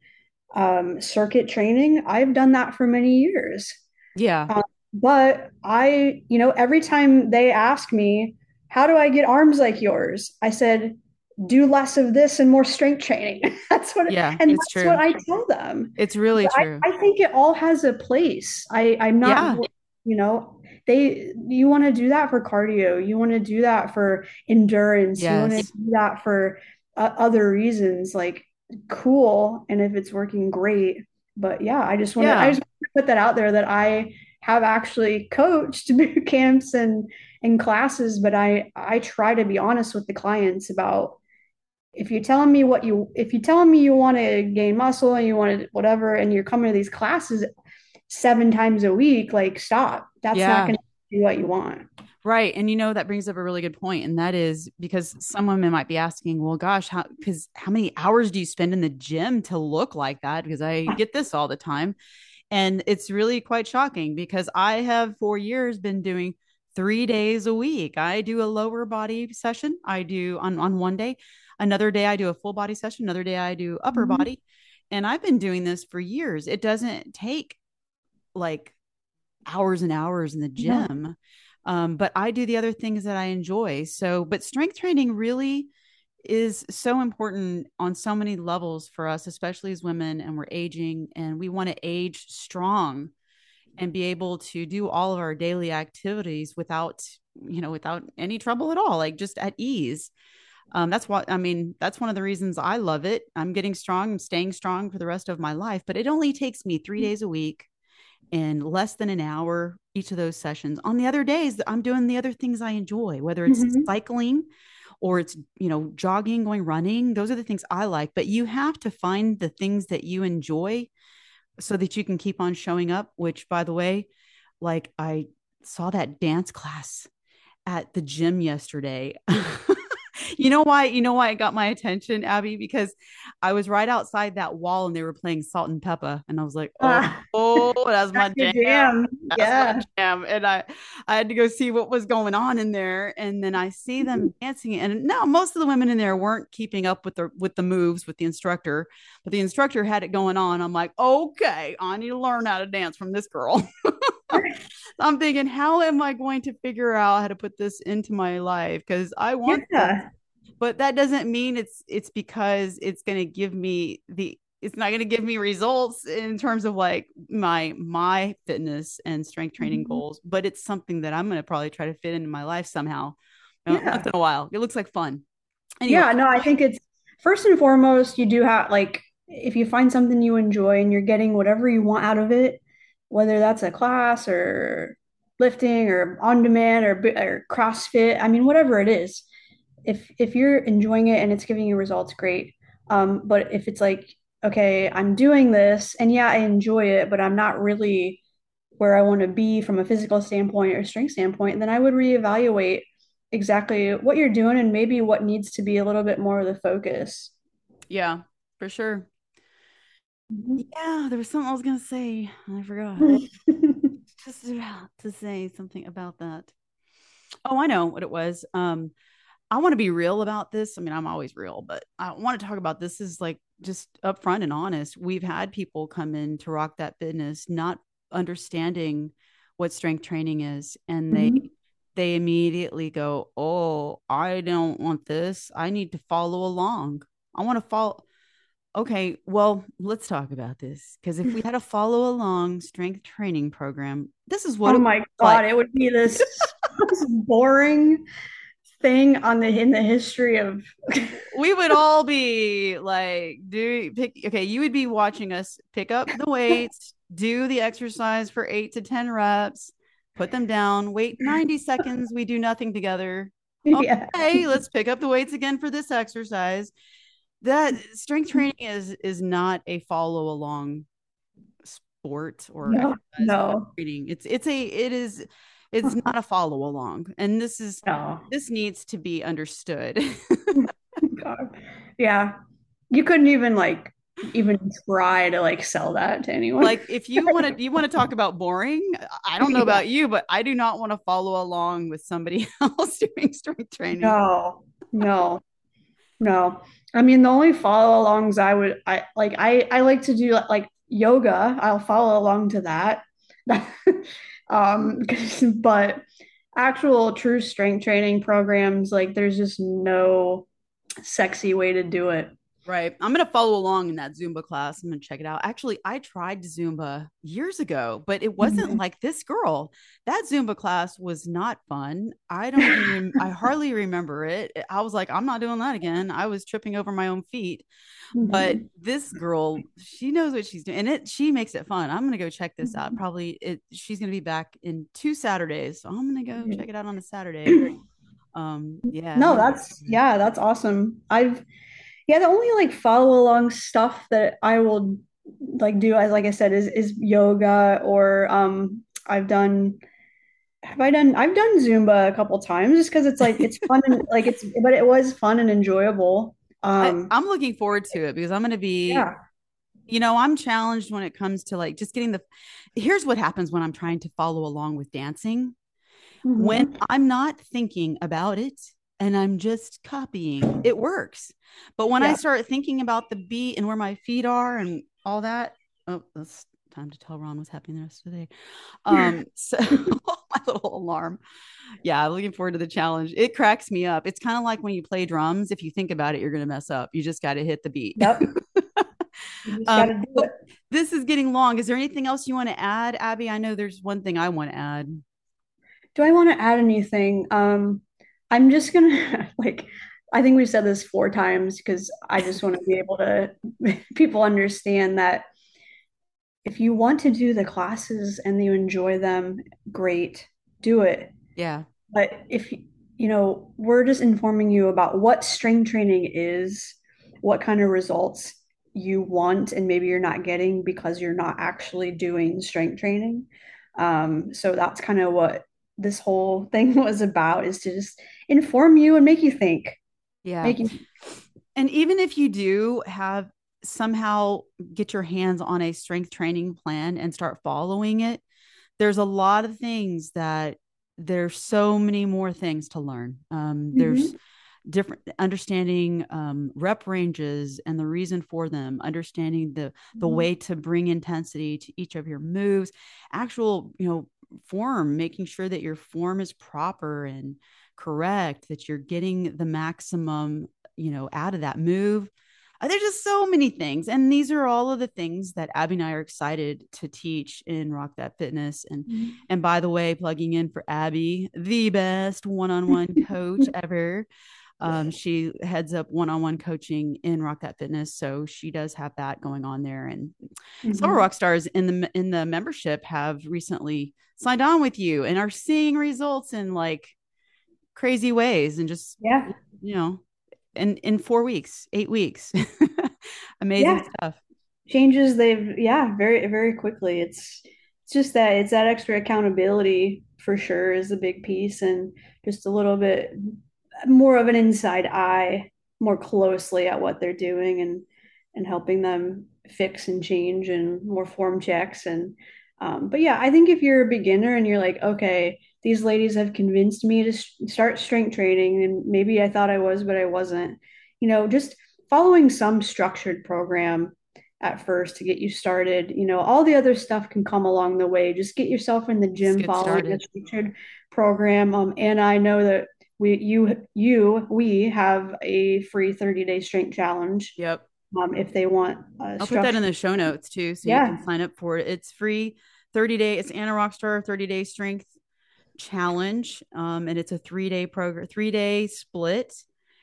um, circuit training. I've done that for many years. Yeah. Um, but I, you know, every time they ask me, how do I get arms like yours? I said, do less of this and more strength training. that's what, yeah, and that's true. what I tell them. It's really true. I, I, think it all has a place. I, I'm not, yeah. you know, they, you want to do that for cardio. You want to do that for endurance. Yes. You want to do that for uh, other reasons. Like, cool. And if it's working, great. But yeah, I just want to, yeah. I just want to put that out there that I have actually coached boot camps and and classes, but I I try to be honest with the clients about if you're telling me what you if you're telling me you want to gain muscle and you want to whatever and you're coming to these classes seven times a week, like stop. That's yeah. not going to do what you want. Right. And you know, that brings up a really good. And that is because some women might be asking, well, gosh, how, because how many hours do you spend in the gym to look like that? Because I get this all the time. And it's really quite shocking because I have for years been doing three days a week. I do a lower body session. I do on, on one day. Another day I do a full body session. Another day I do upper mm-hmm. body. And I've been doing this for years. It doesn't take like hours and hours in the gym. Yeah. Um, but I do the other things that I enjoy. So, but strength training really is so important on so many levels for us, especially as women, and we're aging and we want to age strong and be able to do all of our daily activities without, you know, without any trouble at all, like just at ease. Um, that's what I mean. That's one of the reasons I love it. I'm getting strong, I'm staying strong for the rest of my life, but it only takes me three days a week and less than an hour each of those sessions. On the other days, I'm doing the other things I enjoy, whether it's mm-hmm. cycling or it's, you know, jogging, going running. Those are the things I like. But you have to find the things that you enjoy so that you can keep on showing up, which, by the way, like I saw that dance class at the gym yesterday. you know why? You know why it got my attention, Abby? Because I was right outside that wall and they were playing Salt-N-Pepa, and I was like, oh, oh that's my jam. jam. That's yeah. my jam. And I, I had to go see what was going on in there, and then I see them mm-hmm. dancing. And no, most of the women in there weren't keeping up with the with the moves with the instructor, but the instructor had it going on. I'm like, okay, I need to learn how to dance from this girl. I'm thinking, how am I going to figure out how to put this into my life? Because I want yeah but that doesn't mean it's it's because it's going to give me the it's not going to give me results in terms of like my my fitness and strength training mm-hmm. goals but it's something that i'm going to probably try to fit into my life somehow yeah. once in a while it looks like fun anyway. yeah no i think it's first and foremost you do have like if you find something you enjoy and you're getting whatever you want out of it whether that's a class or lifting or on demand or, or crossfit i mean whatever it is if if you're enjoying it and it's giving you results, great. Um, but if it's like, okay, I'm doing this and yeah, I enjoy it, but I'm not really where I want to be from a physical standpoint or strength standpoint, then I would reevaluate exactly what you're doing and maybe what needs to be a little bit more of the focus. Yeah, for sure. Mm-hmm. Yeah, there was something I was gonna say. I forgot. Just about to say something about that. Oh, I know what it was. Um, I want to be real about this. I mean, I'm always real, but I want to talk about this is like just upfront and honest. We've had people come in to rock that fitness not understanding what strength training is and mm-hmm. they they immediately go, "Oh, I don't want this. I need to follow along. I want to follow Okay, well, let's talk about this because if we had a follow along strength training program, this is what Oh my god, like. it would be this boring thing on the in the history of we would all be like do pick okay you would be watching us pick up the weights do the exercise for eight to ten reps put them down wait 90 seconds we do nothing together okay yeah. let's pick up the weights again for this exercise that strength mm-hmm. training is is not a follow along sport or no, no. training it's it's a it is it's not a follow along and this is no. this needs to be understood oh God. yeah you couldn't even like even try to like sell that to anyone. Like if you want to you want to talk about boring, I don't know about you, but I do not want to follow along with somebody else doing strength training. No, no, no. I mean, the only follow alongs I would I like I I like to do like yoga. I'll follow along to that. Um, but actual true strength training programs, like there's just no sexy way to do it. Right. I'm going to follow along in that Zumba class. I'm going to check it out. Actually, I tried Zumba years ago, but it wasn't mm-hmm. like this girl. That Zumba class was not fun. I don't even, I hardly remember it. I was like, I'm not doing that again. I was tripping over my own feet. Mm-hmm. But this girl, she knows what she's doing and it, she makes it fun. I'm going to go check this out. Mm-hmm. Probably it, she's going to be back in two Saturdays. So I'm going to go mm-hmm. check it out on a Saturday. Um, yeah. No, that's, yeah, that's awesome. I've, yeah, the only like follow along stuff that I will like do as like I said is is yoga or um I've done have I done I've done Zumba a couple times just because it's like it's fun and like it's but it was fun and enjoyable. Um I, am looking forward to it because I'm gonna be yeah. you know, I'm challenged when it comes to like just getting the here's what happens when I'm trying to follow along with dancing. Mm-hmm. When I'm not thinking about it, and I'm just copying. It works. But when yeah. I start thinking about the beat and where my feet are and all that, oh, that's time to tell Ron what's happening the rest of the day. Um, so my little alarm. Yeah, I'm looking forward to the challenge. It cracks me up. It's kind of like when you play drums. If you think about it, you're going to mess up. You just got to hit the beat. Yep. um, this is getting long. Is there anything else you want to add, Abby? I know there's one thing I want to add. Do I want to add anything? Um, I'm just gonna like I think we've said this four times because I just want to be able to people understand that if you want to do the classes and you enjoy them, great, do it. Yeah. But if you know, we're just informing you about what strength training is, what kind of results you want, and maybe you're not getting because you're not actually doing strength training. Um, so that's kind of what this whole thing was about is to just inform you and make you think. Yeah. You- and even if you do have somehow get your hands on a strength training plan and start following it, there's a lot of things that there's so many more things to learn. Um, mm-hmm. There's different understanding um, rep ranges and the reason for them, understanding the the mm-hmm. way to bring intensity to each of your moves, actual you know form, making sure that your form is proper and correct, that you're getting the maximum, you know, out of that move. Uh, there's just so many things. And these are all of the things that Abby and I are excited to teach in Rock That Fitness. And mm-hmm. and by the way, plugging in for Abby, the best one-on-one coach ever. Um, she heads up one-on-one coaching in Rock That Fitness, so she does have that going on there. And mm-hmm. some rock stars in the in the membership have recently signed on with you and are seeing results in like crazy ways and just yeah you know in in four weeks eight weeks amazing yeah. stuff changes they've yeah very very quickly it's it's just that it's that extra accountability for sure is a big piece and just a little bit more of an inside eye more closely at what they're doing and and helping them fix and change and more form checks and um, but yeah, I think if you're a beginner and you're like, okay, these ladies have convinced me to start strength training, and maybe I thought I was, but I wasn't, you know, just following some structured program at first to get you started. You know, all the other stuff can come along the way. Just get yourself in the gym following started. a structured program. Um, and I know that we, you, you, we have a free 30 day strength challenge. Yep um, if they want. I'll put that in the show notes too, so yeah. you can sign up for it. It's free, thirty day. It's Anna Rockstar thirty day strength challenge, um, and it's a three day program, three day split.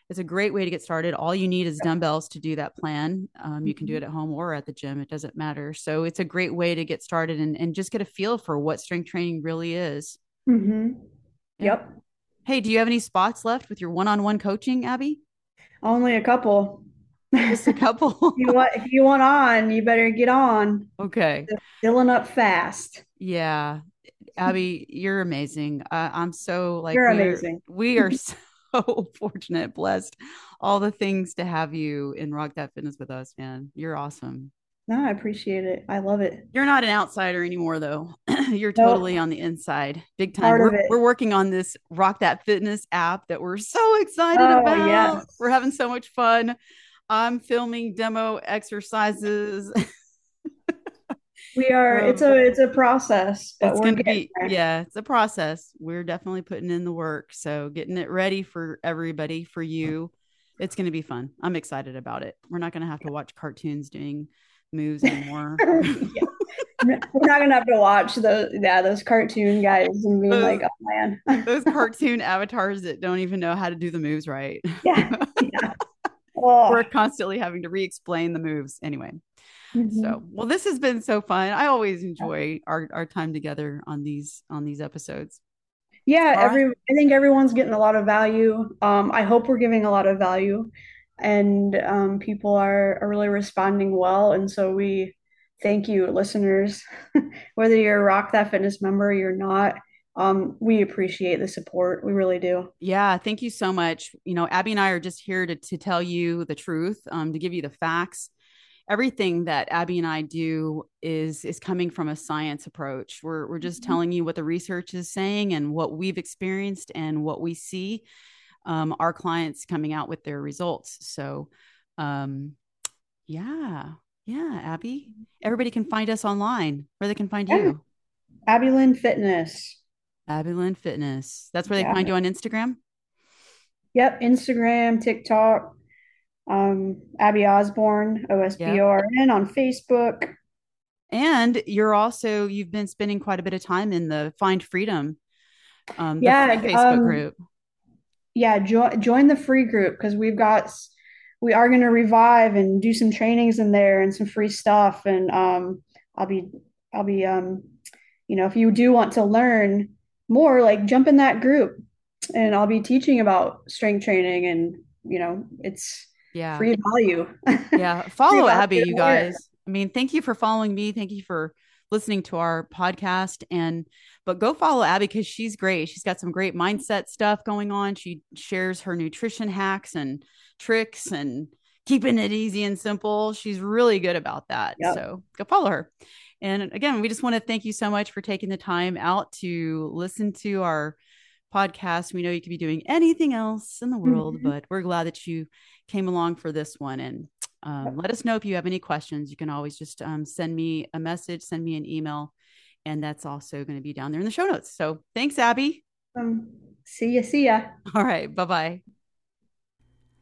It's a great way to get started. All you need is dumbbells to do that plan. Um, you can do mm-hmm. it at home or at the gym; it doesn't matter. So it's a great way to get started and and just get a feel for what strength training really is. Mm-hmm. Yep. Hey, do you have any spots left with your one on one coaching, Abby? Only a couple. Just a couple. you want if you want on, you better get on. Okay. filling up fast. Yeah. Abby, you're amazing. Uh, I'm so like you're we amazing. Are, we are so so fortunate, blessed, all the things to have you in Rock That Fitness with us, man. You're awesome. No, I appreciate it. I love it. You're not an outsider anymore, though. You're totally nope. on the inside, big time. We're, we're, working on this Rock That Fitness app that we're so excited oh, about. Yes. We're having so much fun. I'm filming demo exercises. we are. Um, it's a it's a process, but it's gonna be there. yeah, it's a process. We're definitely putting in the work, so getting it ready for everybody, for you. It's going to be fun. I'm excited about it. We're not going to have to watch cartoons doing moves anymore. yeah. We're not gonna have to watch those yeah those cartoon guys and those, like oh man those cartoon avatars that don't even know how to do the moves right. Yeah, yeah. We're constantly having to re-explain the moves anyway. Mm-hmm. So well, this has been so fun. I always enjoy our our time together on these on these episodes. Yeah, every I think everyone's getting a lot of value. Um, I hope we're giving a lot of value and um, people are, are really responding well. And so we thank you, listeners, whether you're a Rock That Fitness member or you're not. Um, we appreciate the support. We really do. Yeah, thank you so much. You know, Abby and I are just here to, to tell you the truth, um, to give you the facts. Everything that Abby and I do is is coming from a science approach. We're we're just mm-hmm. telling you what the research is saying and what we've experienced and what we see um, our clients coming out with their results. So, um, yeah, yeah, Abby. Everybody can find us online. Where they can find yeah. you? Abby Lynn Fitness. Abby Lynn Fitness. That's where they yeah. find you on Instagram. Yep, Instagram, TikTok. Um, Abby Osborne, OSBORN on Facebook. And you're also you've been spending quite a bit of time in the Find Freedom um, yeah, Facebook um, group yeah, join join the free group because we've got we are going to revive and do some trainings in there and some free stuff. And um, I'll be I'll be um, you know, if you do want to learn more, like jump in that group, and I'll be teaching about strength training and you know, it's yeah free value. yeah, follow Abby, you guys. I mean, thank you for following me. Thank you for listening to our podcast and but go follow Abby because she's great. She's got some great mindset stuff going on. She shares her nutrition hacks and tricks and keeping it easy and simple. She's really good about that. Yep. So go follow her. And again, we just want to thank you so much for taking the time out to listen to our podcast. We know you could be doing anything else in the world, mm-hmm. but we're glad that you came along for this one. And um, let us know if you have any questions. You can always just um, send me a message, send me an email, and that's also going to be down there in the show notes. So thanks, Abby. Um, see ya. See ya. All right. Bye bye.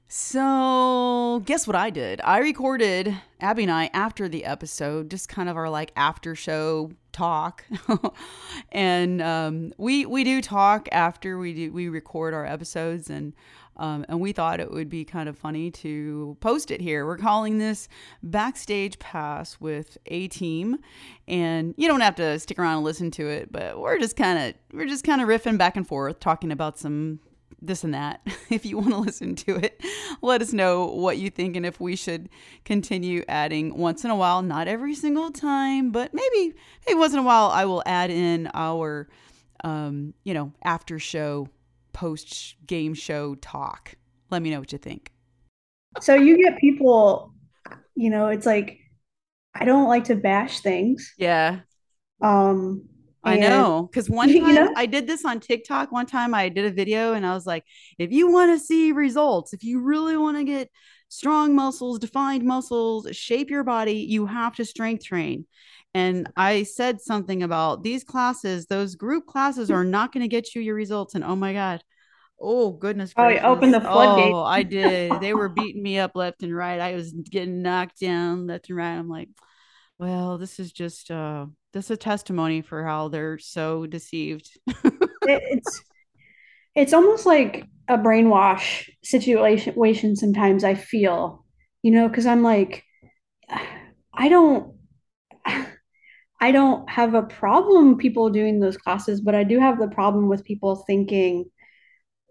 So, guess what I did? I recorded Abby and I after the episode, just kind of our like after show talk. and um, we we do talk after we do we record our episodes and um, and we thought it would be kind of funny to post it here. We're calling this Backstage Pass with A Team. And you don't have to stick around and listen to it, but we're just kind of we're just kind of riffing back and forth, talking about some this and that. if you want to listen to it, let us know what you think and if we should continue adding once in a while, not every single time, but maybe maybe once in a while I will add in our um, you know, after show post game show talk. Let me know what you think. So you get people, you know, it's like I don't like to bash things. Yeah. Um I know because one time you know? I did this on TikTok. One time I did a video and I was like, if you want to see results, if you really want to get strong muscles, defined muscles, shape your body, you have to strength train. And I said something about these classes, those group classes are not going to get you your results. And oh my God. Oh goodness. Oh, you opened the floodgate. Oh, I did. they were beating me up left and right. I was getting knocked down left and right. I'm like, well, this is just uh this is a testimony for how they're so deceived. it's it's almost like a brainwash situation sometimes I feel, you know, because I'm like, I don't I don't have a problem people doing those classes, but I do have the problem with people thinking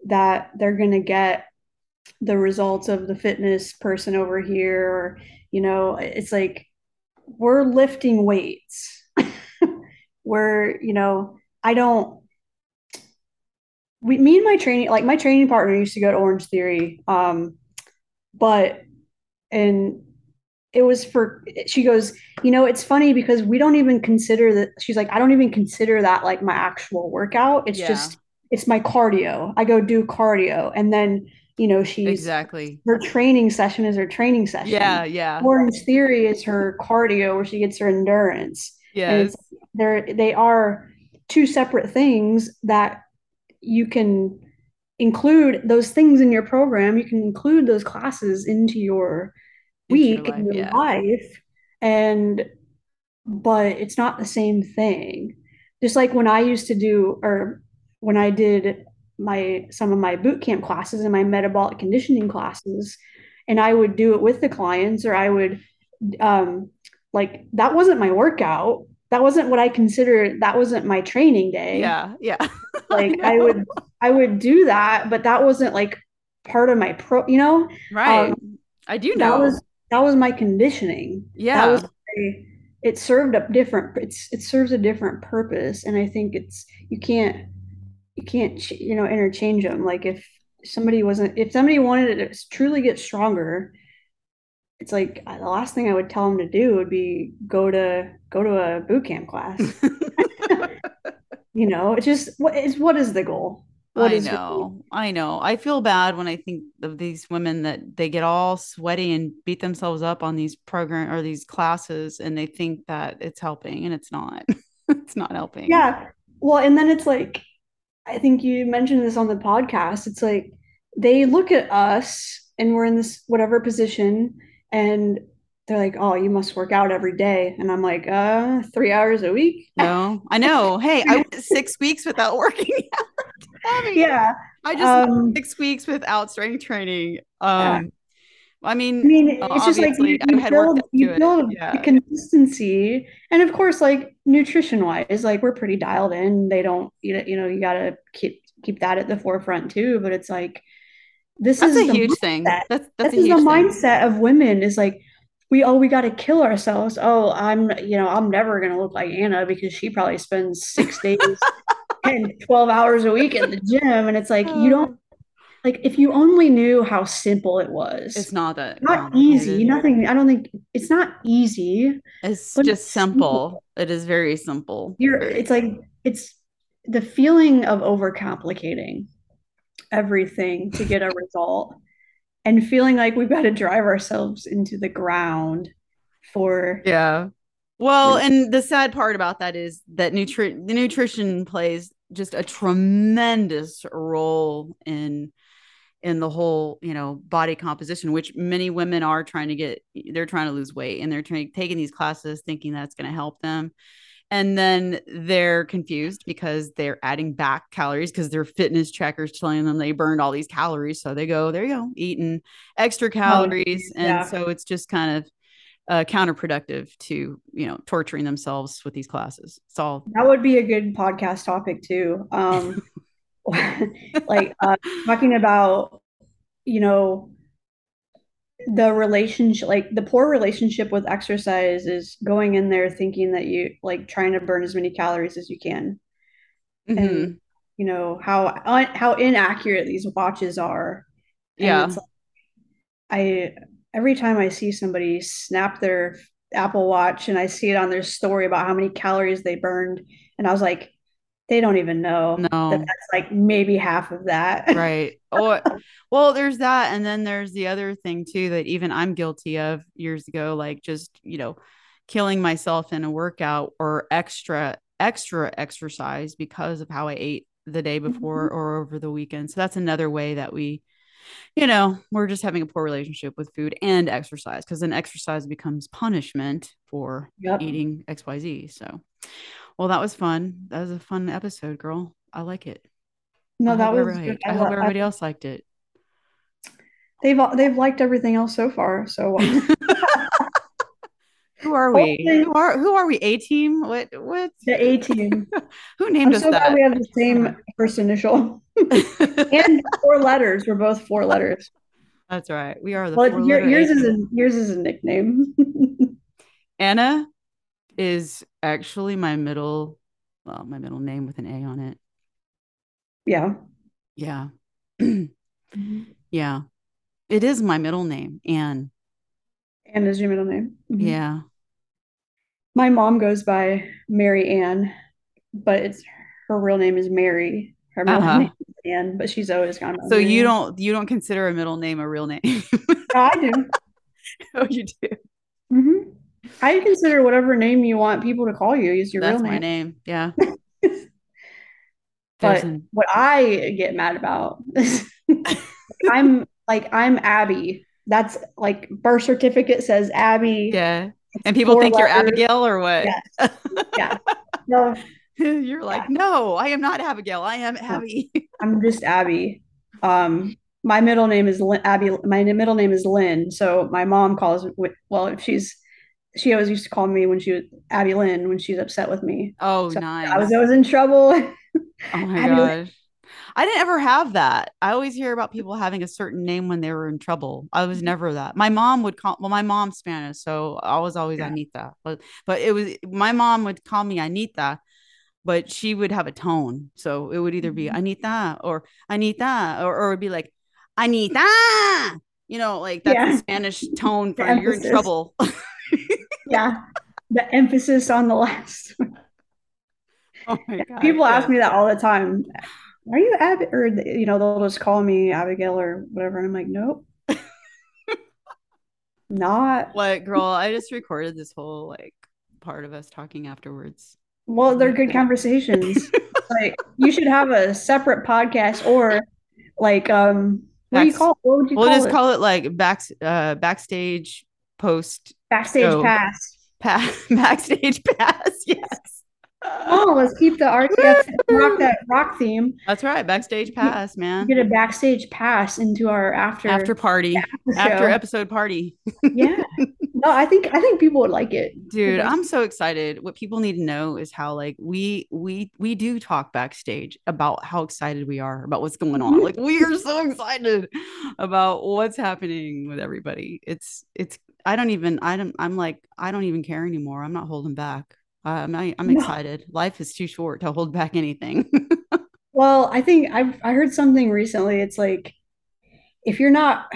that they're going to get the results of the fitness person over here or you know it's like we're lifting weights we're you know i don't we me and my training like my training partner used to go to Orangetheory. Um, but and it was for she goes you know it's funny because we don't even consider that she's like i don't even consider that like my actual workout it's Yeah. just it's my cardio i go do cardio and then you know she's Exactly. her training session is her training session Yeah, yeah. Orangetheory is her cardio where she gets her endurance and Yes. it's they're they are two separate things that you can include those things in your program you can include those classes into your Into your week in life, your yeah. life and but it's not the same thing just like when i used to do or when i did my some of my boot camp classes and my metabolic conditioning classes and i would do it with the clients or i would um like that wasn't my workout that wasn't what i considered that wasn't my training day Yeah, yeah. like I know. would I would do that, but that wasn't like part of my pro, you know, Right. um, I do that was that was my conditioning. yeah That was my- it served a different it's it serves a different purpose and I think it's you can't you can't you know interchange them. Like if somebody wasn't if somebody wanted to truly get stronger, it's like uh, the last thing I would tell them to do would be go to go to a boot camp class. You know, it's just what is what is the goal? What I know. I know. I feel bad when I think of these women that they get all sweaty and beat themselves up on these program or these classes and they think that it's helping and it's not. It's not helping. Yeah. Well, and then it's like, I think you mentioned this on the podcast. It's like they look at us and we're in this whatever position and they're like, oh, you must work out every day. And I'm like, uh, three hours a week. No, I know. Hey, I went six weeks without working out. Abby. Yeah. I just went Um, six weeks without strength training. Yeah. I mean, I mean, it's just like you, you build you build Yeah. the consistency, and of course, like nutrition wise, like we're pretty dialed in. They don't, you know, you know, you gotta keep keep that at the forefront too. But it's like this That's is a the huge thing. mindset. That's that's this a is the thing. mindset of women is like we oh we got to kill ourselves oh i'm you know i'm never going to look like anna because she probably spends six days 10 12 hours a week at the gym and it's like you don't oh. Like if you only knew how simple it was It's not that not easy nothing i don't think it's not easy It's just it's simple. It is very simple. you're it's like it's the feeling of overcomplicating everything to get a result and feeling like we've got to drive ourselves into the ground for Yeah. Well, and the sad part about that is that nutri- the nutrition plays just a tremendous role in in the whole, you know, body composition, which many women are trying to get. They're trying to lose weight, and they're trying taking these classes thinking that's going to help them, and then they're confused because they're adding back calories because their fitness trackers telling them they burned all these calories, so they go, there you go, eating extra calories, and yeah. so it's just kind of uh, counterproductive to you know torturing themselves with these classes. It's all that would be a good podcast topic too um like uh talking about you know the relationship like the poor relationship with exercise is going in there thinking that you like trying to burn as many calories as you can. Mhm. and you know how un- how inaccurate these watches are. And yeah, like, I every time I see somebody snap their Apple Watch and I see it on their story about how many calories they burned, and I was like, they don't even know that no, that's like maybe half of that. right. Oh, well, there's that, and then there's the other thing too that even I'm guilty of years ago, like just you know, killing myself in a workout or extra extra exercise because of how I ate the day mm-hmm. before or over the weekend. So that's another way that we you know, we're just having a poor relationship with food and exercise because then exercise becomes punishment for Yep. eating XYZ. So, well, that was fun. That was a fun episode, girl. I like it. No, that was everybody, good. I, I hope lo- I- everybody else liked it. they've they've liked everything else so far. So Who are we? Hopefully- Who are who are we? A team? What what? the A team. Who named I'm us so glad that? we have the same first initial and four letters. We're both four letters. That's right. We are the Well, four your, yours is a yours is a nickname. Anna is actually my middle, well, my middle name with an A on it. yeah. Yeah. yeah. It is my middle name, Anne. Anne is your middle name. Mhm. Yeah. My mom goes by Mary Ann, but it's her real name is Mary. Her middle Uh-huh. name is Ann, but she's always gone So you Ann. don't you don't consider a middle name a real name? I do. oh, you do. hmm I consider whatever name you want people to call you is your That's real my name. name. Yeah. But an what I get mad about is I'm like I'm Abby. That's like birth certificate says Abby. yeah. And people think you're. Abigail or what? Yes. Yeah. No, You're like, no, I am not Abigail. I am Abby. I'm just Abby. Um, my middle name is Lynn, Abby. My middle name is Lynn. So my mom calls well, if she's she always used to call me when she was Abby Lynn when she's upset with me. Oh, So nice. I was always in trouble. Oh my Abby Lynn. gosh. I didn't ever have that. I always hear about people having a certain name when they were in trouble. I was never that. My mom would call, well, my mom's Spanish, so I was always Yeah. Anita. But but it was my mom would call me Anita, but she would have a tone. So it would either be Mhm. Anita or Anita, or, or it would be like Anita. You know, like that's Yeah. the Spanish tone for you're in trouble. Yeah. The emphasis on the last. oh my god. People ask me that all the time. Are you Abby? Or you know, they'll just call me Abigail or whatever. And I'm like, nope, not. What girl? I just recorded this whole like part of us talking afterwards. Well, they're good conversations. Like you should have a separate podcast or like um what do you call it? What would you We'll call just it? call it like back uh backstage post Backstage show. pass. pass backstage pass. Yes. Oh, let's keep the RTF rock that rock theme. That's right. Backstage pass, man. Get a backstage pass into our after After party. after After episode party. Yeah. No, I think I think people would like it. Dude, Because- I'm so excited. What people need to know is how like we we we do talk backstage about how excited we are about what's going on. Mhm. Like we are so excited about what's happening with everybody. It's it's I don't even I don't I'm like I don't even care anymore. I'm not holding back. I'm I, I'm No. excited. Life is too short to hold back anything. Well, I think I've I heard something recently. It's like if you're not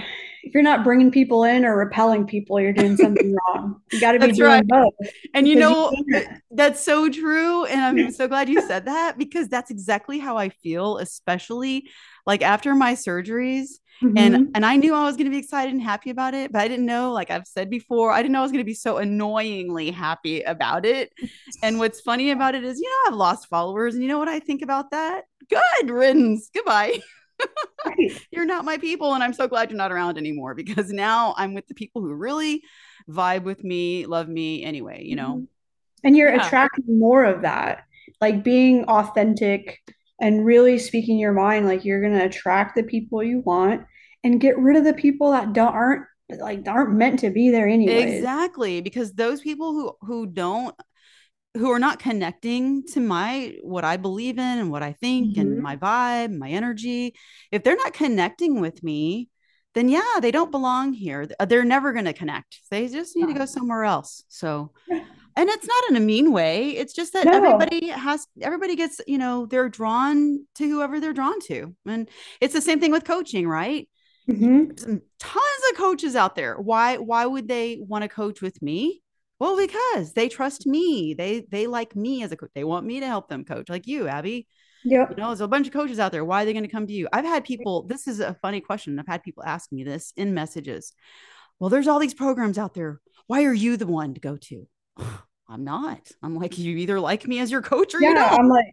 if you're not bringing people in or repelling people, you're doing something wrong. You got to be doing right. both. and you know can't. That's so true. And I'm so glad you said that because that's exactly how I feel, especially like after my surgeries. Mhm. And and I knew I was going to be excited and happy about it, but I didn't know, like I've said before, I didn't know I was going to be so annoyingly happy about it. And what's funny about it is, you know, I've lost followers, and you know what I think about that? Good riddance. Goodbye. Right. You're not my people, and I'm so glad you're not around anymore because now I'm with the people who really vibe with me, love me anyway. You know. Mhm. And you're Yeah. attracting more of that, like being authentic and really speaking your mind. Like you're gonna attract the people you want and get rid of the people that don't aren't like aren't meant to be there anyways. Exactly, because those people who who don't who are not connecting to my what I believe in and what I think Mhm. and my vibe, my energy, if they're not connecting with me, then yeah, they don't belong here. They're never going to connect. They just need to go somewhere else. So. And it's not in a mean way. It's just that No. everybody has everybody gets, you know, they're drawn to whoever they're drawn to. And it's the same thing with coaching, right? Mhm. tons of coaches out there. Why why would they want to coach with me? Well, because they trust me. They they like me as a coach. They want me to help them coach, like you, Abby. Yep. You know, there's a bunch of coaches out there. Why are they going to come to you? I've had people. This is a funny question. I've had people ask me this in messages. Well, there's all these programs out there. Why are you the one to go to? I'm not. I'm like you either like me as your coach or you Yeah, don't. I'm like,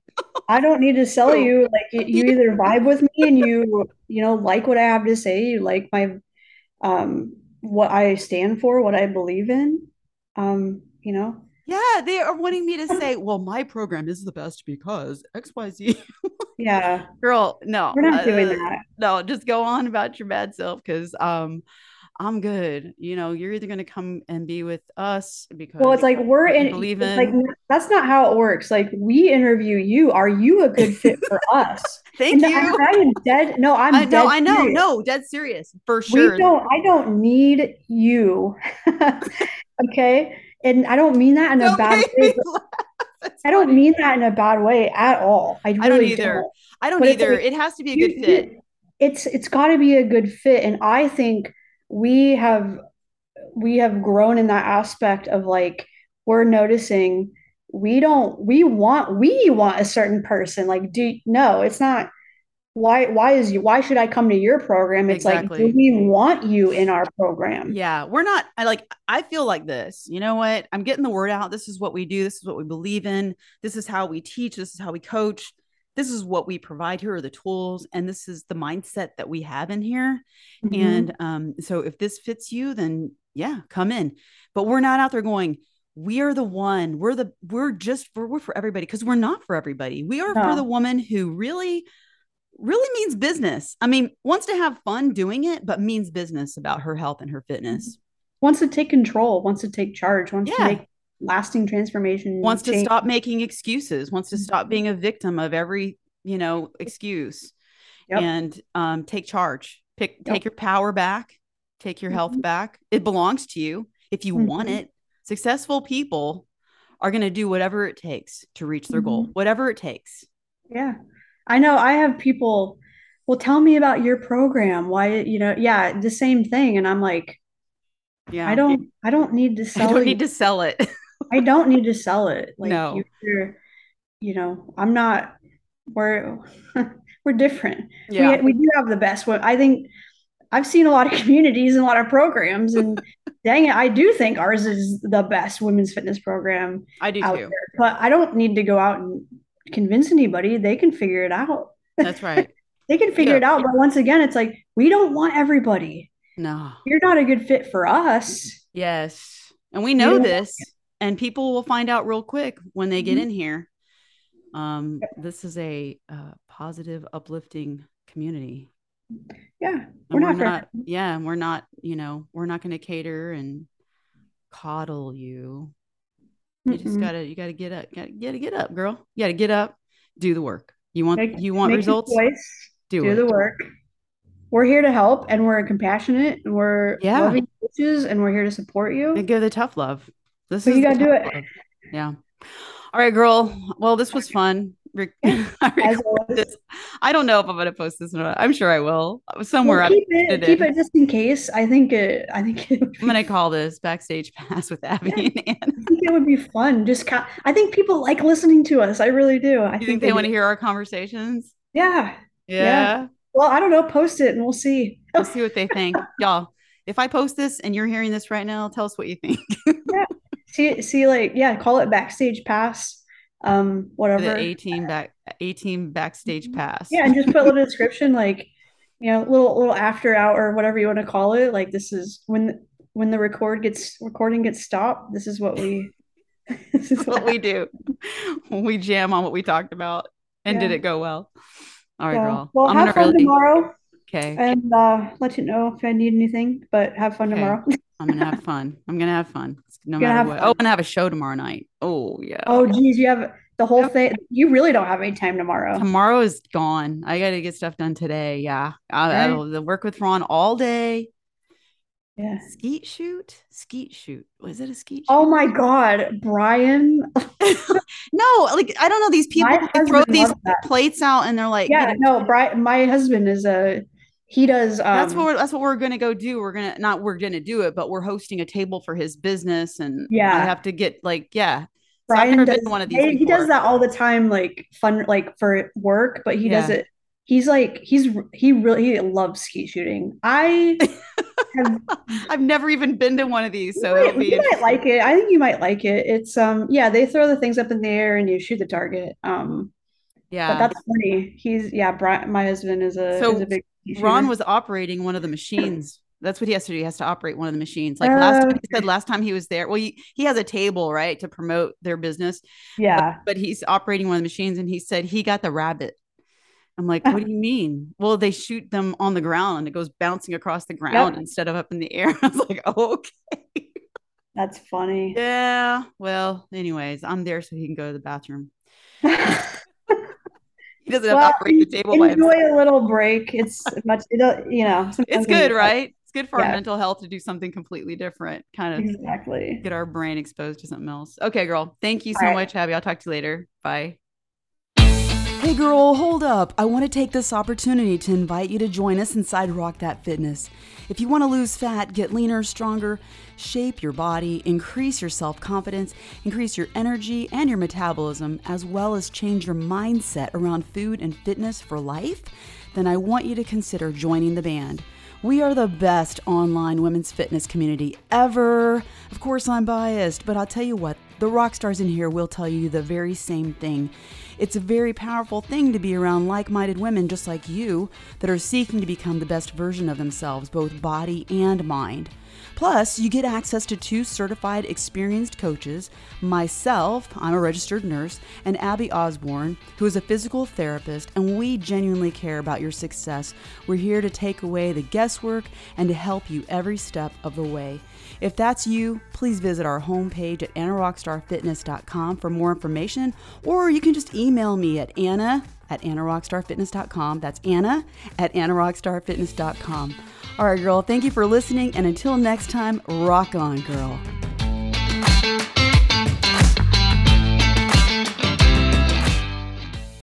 I don't need to sell you. Like you, you either vibe with me and you, you know, like what I have to say, you like my um what I stand for, what I believe in. Um, you know. Yeah, they are wanting me to say, well, my program is the best because XYZ. Yeah, Girl, no. we're not doing uh, that. no, just go on about your bad self because um I'm good. You know, you're either gonna come and be with us because Well, it's like we're in believe it's like in. that's not how it works. Like we interview you. Are you a good fit for us? thank And you. I, I am dead. No, I'm I know, I know, serious. no, dead serious for sure. We don't, I don't need you. Okay. And I don't mean that in a Don't bad way, I don't mean that in a bad way at all. I, really I don't either. don't. I don't But either. like It has to be a good fit. it's it's got to be a good fit, and I think we have we have grown in that aspect of like we're noticing we don't we want we want a certain person like do no it's not why why is you why should I come to your program it's like do we want you in our program Yeah, we're not. I like. I feel like this. You know what? I'm getting the word out. This is what we do. This is what we believe in. This is how we teach. This is how we coach. This is what we provide. Here are the tools, and this is the mindset that we have in here. Mhm. And um, so, if this fits you, then yeah, come in. But we're not out there going. We are the one. We're the. We're just. We're, we're for everybody because we're not for everybody. We are for the woman who really really means business. I mean, wants to have fun doing it, but means business about her health and her fitness. wants to take control wants to take charge wants Yeah. to make lasting transformation Wants to stop making excuses, wants to stop being a victim of every, you know, excuse Yep. and um, take charge. Pick Yep. take your power back, take your health Mhm. back. It belongs to you if you want Mhm. it. Successful people are going to do whatever it takes to reach their goal, Mhm. whatever it takes. Yeah. I know I have people, well, tell me about your program. Why, you know, yeah, the same thing. And I'm like, Yeah. I don't, I don't need to I sell don't you. need to sell it. I don't need to sell it. Like No. you, you're, you know, I'm not, we're, we're different. yeah. We, we do have the best one. I think I've seen a lot of communities and a lot of programs and dang it, I do think ours is the best women's fitness program I do too. there, but I don't need to go out and convince anybody. They can figure it out. That's right. They can figure Yeah. it out, but once again, it's like we don't want everybody. No. You're not a good fit for us. Yes. And we know this, and people will find out real quick when they get Mhm. in here. Um, this is a uh, positive, uplifting community. Yeah, And we're not. for- yeah, we're not, you know, we're not going to cater and coddle you. You just Mm-mm. gotta, you gotta get up, gotta, gotta get up, girl. You gotta get up, do the work. You want, Make- you want results? choice, Do, do the work. We're here to help, and we're compassionate, and we're Yeah. loving coaches, and we're here to support you. and give the tough love. This But is you gotta do it. Yeah. All right, girl. Well, this was fun. I As always. I don't know if I'm to post this or not. I'm sure I will. Somewhere Well, keep it, keep it. just in case. I think it. I think it I'm to call this backstage pass with Abby and Ann. I think it would be fun. Just ca- I think people like listening to us. I really do. I You think they do. want to hear our conversations? Yeah. Yeah. Well, I don't know. Post it, and we'll see. We'll see what they think. Y'all, if I post this and you're hearing this right now, tell us what you think. See, see, like, yeah, call it backstage pass. Um, whatever. the A team back, A team backstage pass. Yeah, and just put a little description, like, you know, little little after hour, whatever you want to call it. Like, this is when when the record gets recording gets stopped. This is what we. this is what we do. We jam on what we talked about. And did it go well? All right, Yeah. girl. Well, I'm have fun really tomorrow, okay. and uh, let you know if I need anything. But have fun Okay. tomorrow. I'm gonna have fun. I'm gonna have fun. No matter have what. fun. Oh, I'm gonna have a show tomorrow night. Oh yeah. oh, geez, you have the whole thing. You really don't have any time tomorrow. Tomorrow is gone. I got to get stuff done today. Yeah, I, Right. I'll work with Ron all day. Yeah. Skeet shoot, skeet shoot. Was it a skeet? Oh shoot? Oh my God, Brian. no, like I don't know. These people throw these that. plates out, and they're like, Yeah, no, Brian. My husband is a. He does. Um, that's what we're, that's what we're gonna go do. We're gonna not we're gonna do it, but we're hosting a table for his business, and Yeah. I have to get like yeah. So Brian never does. one of these. he, does that all the time, like fun, like for work. But he does it. He's like he's he really he loves skeet shooting. I have. I've never even been to one of these, so you might, be you might like it. I think you might like it. It's um yeah they throw the things up in the air and you shoot the target. Um, but Yeah. that's funny. He's yeah. Brian, my husband is a So is a big Ron was operating one of the machines. That's what he has to do. He has to operate one of the machines. Like last time, he said last time he was there. Well, he, he has a table, right, to promote their business. yeah. But he's operating one of the machines and he said he got the rabbit. I'm like, what do you mean? Well, they shoot them on the ground and it goes bouncing across the ground instead of up in the air. I was like, oh, okay. That's funny. Yeah. Well, anyways, I'm there so he can go to the bathroom. He doesn't have Well, to operate the table by enjoy himself. a little break. It's much, uh, you know, It's good, right? It's good for Yeah. our mental health to do something completely different. Kind of Exactly. get our brain exposed to something else. Okay, girl. Thank you so All right. much, Abby. I'll talk to you later. Bye. Hey, girl, hold up. I want to take this opportunity to invite you to join us inside Rock That Fitness. If you want to lose fat, get leaner, stronger, shape your body, increase your self confidence, increase your energy and your metabolism, as well as change your mindset around food and fitness for life, then I want you to consider joining the band. We are the best online women's fitness community ever. Of course, I'm biased, but I'll tell you what, the rock stars in here will tell you the very same thing. It's a very powerful thing to be around like minded women just like you that are seeking to become the best version of themselves, both body and mind. Plus, you get access to two certified experienced coaches myself, I'm a registered nurse, and Abby Osborn, who is a physical therapist, and we genuinely care about your success. We're here to take away the guesswork and to help you every step of the way. If that's you, please visit our homepage at annarockstarfitness.com for more information, or you can just email me at anna at annarockstarfitness.com. That's anna at annarockstarfitness.com. All right, girl, thank you for listening, and until next time, rock on, girl.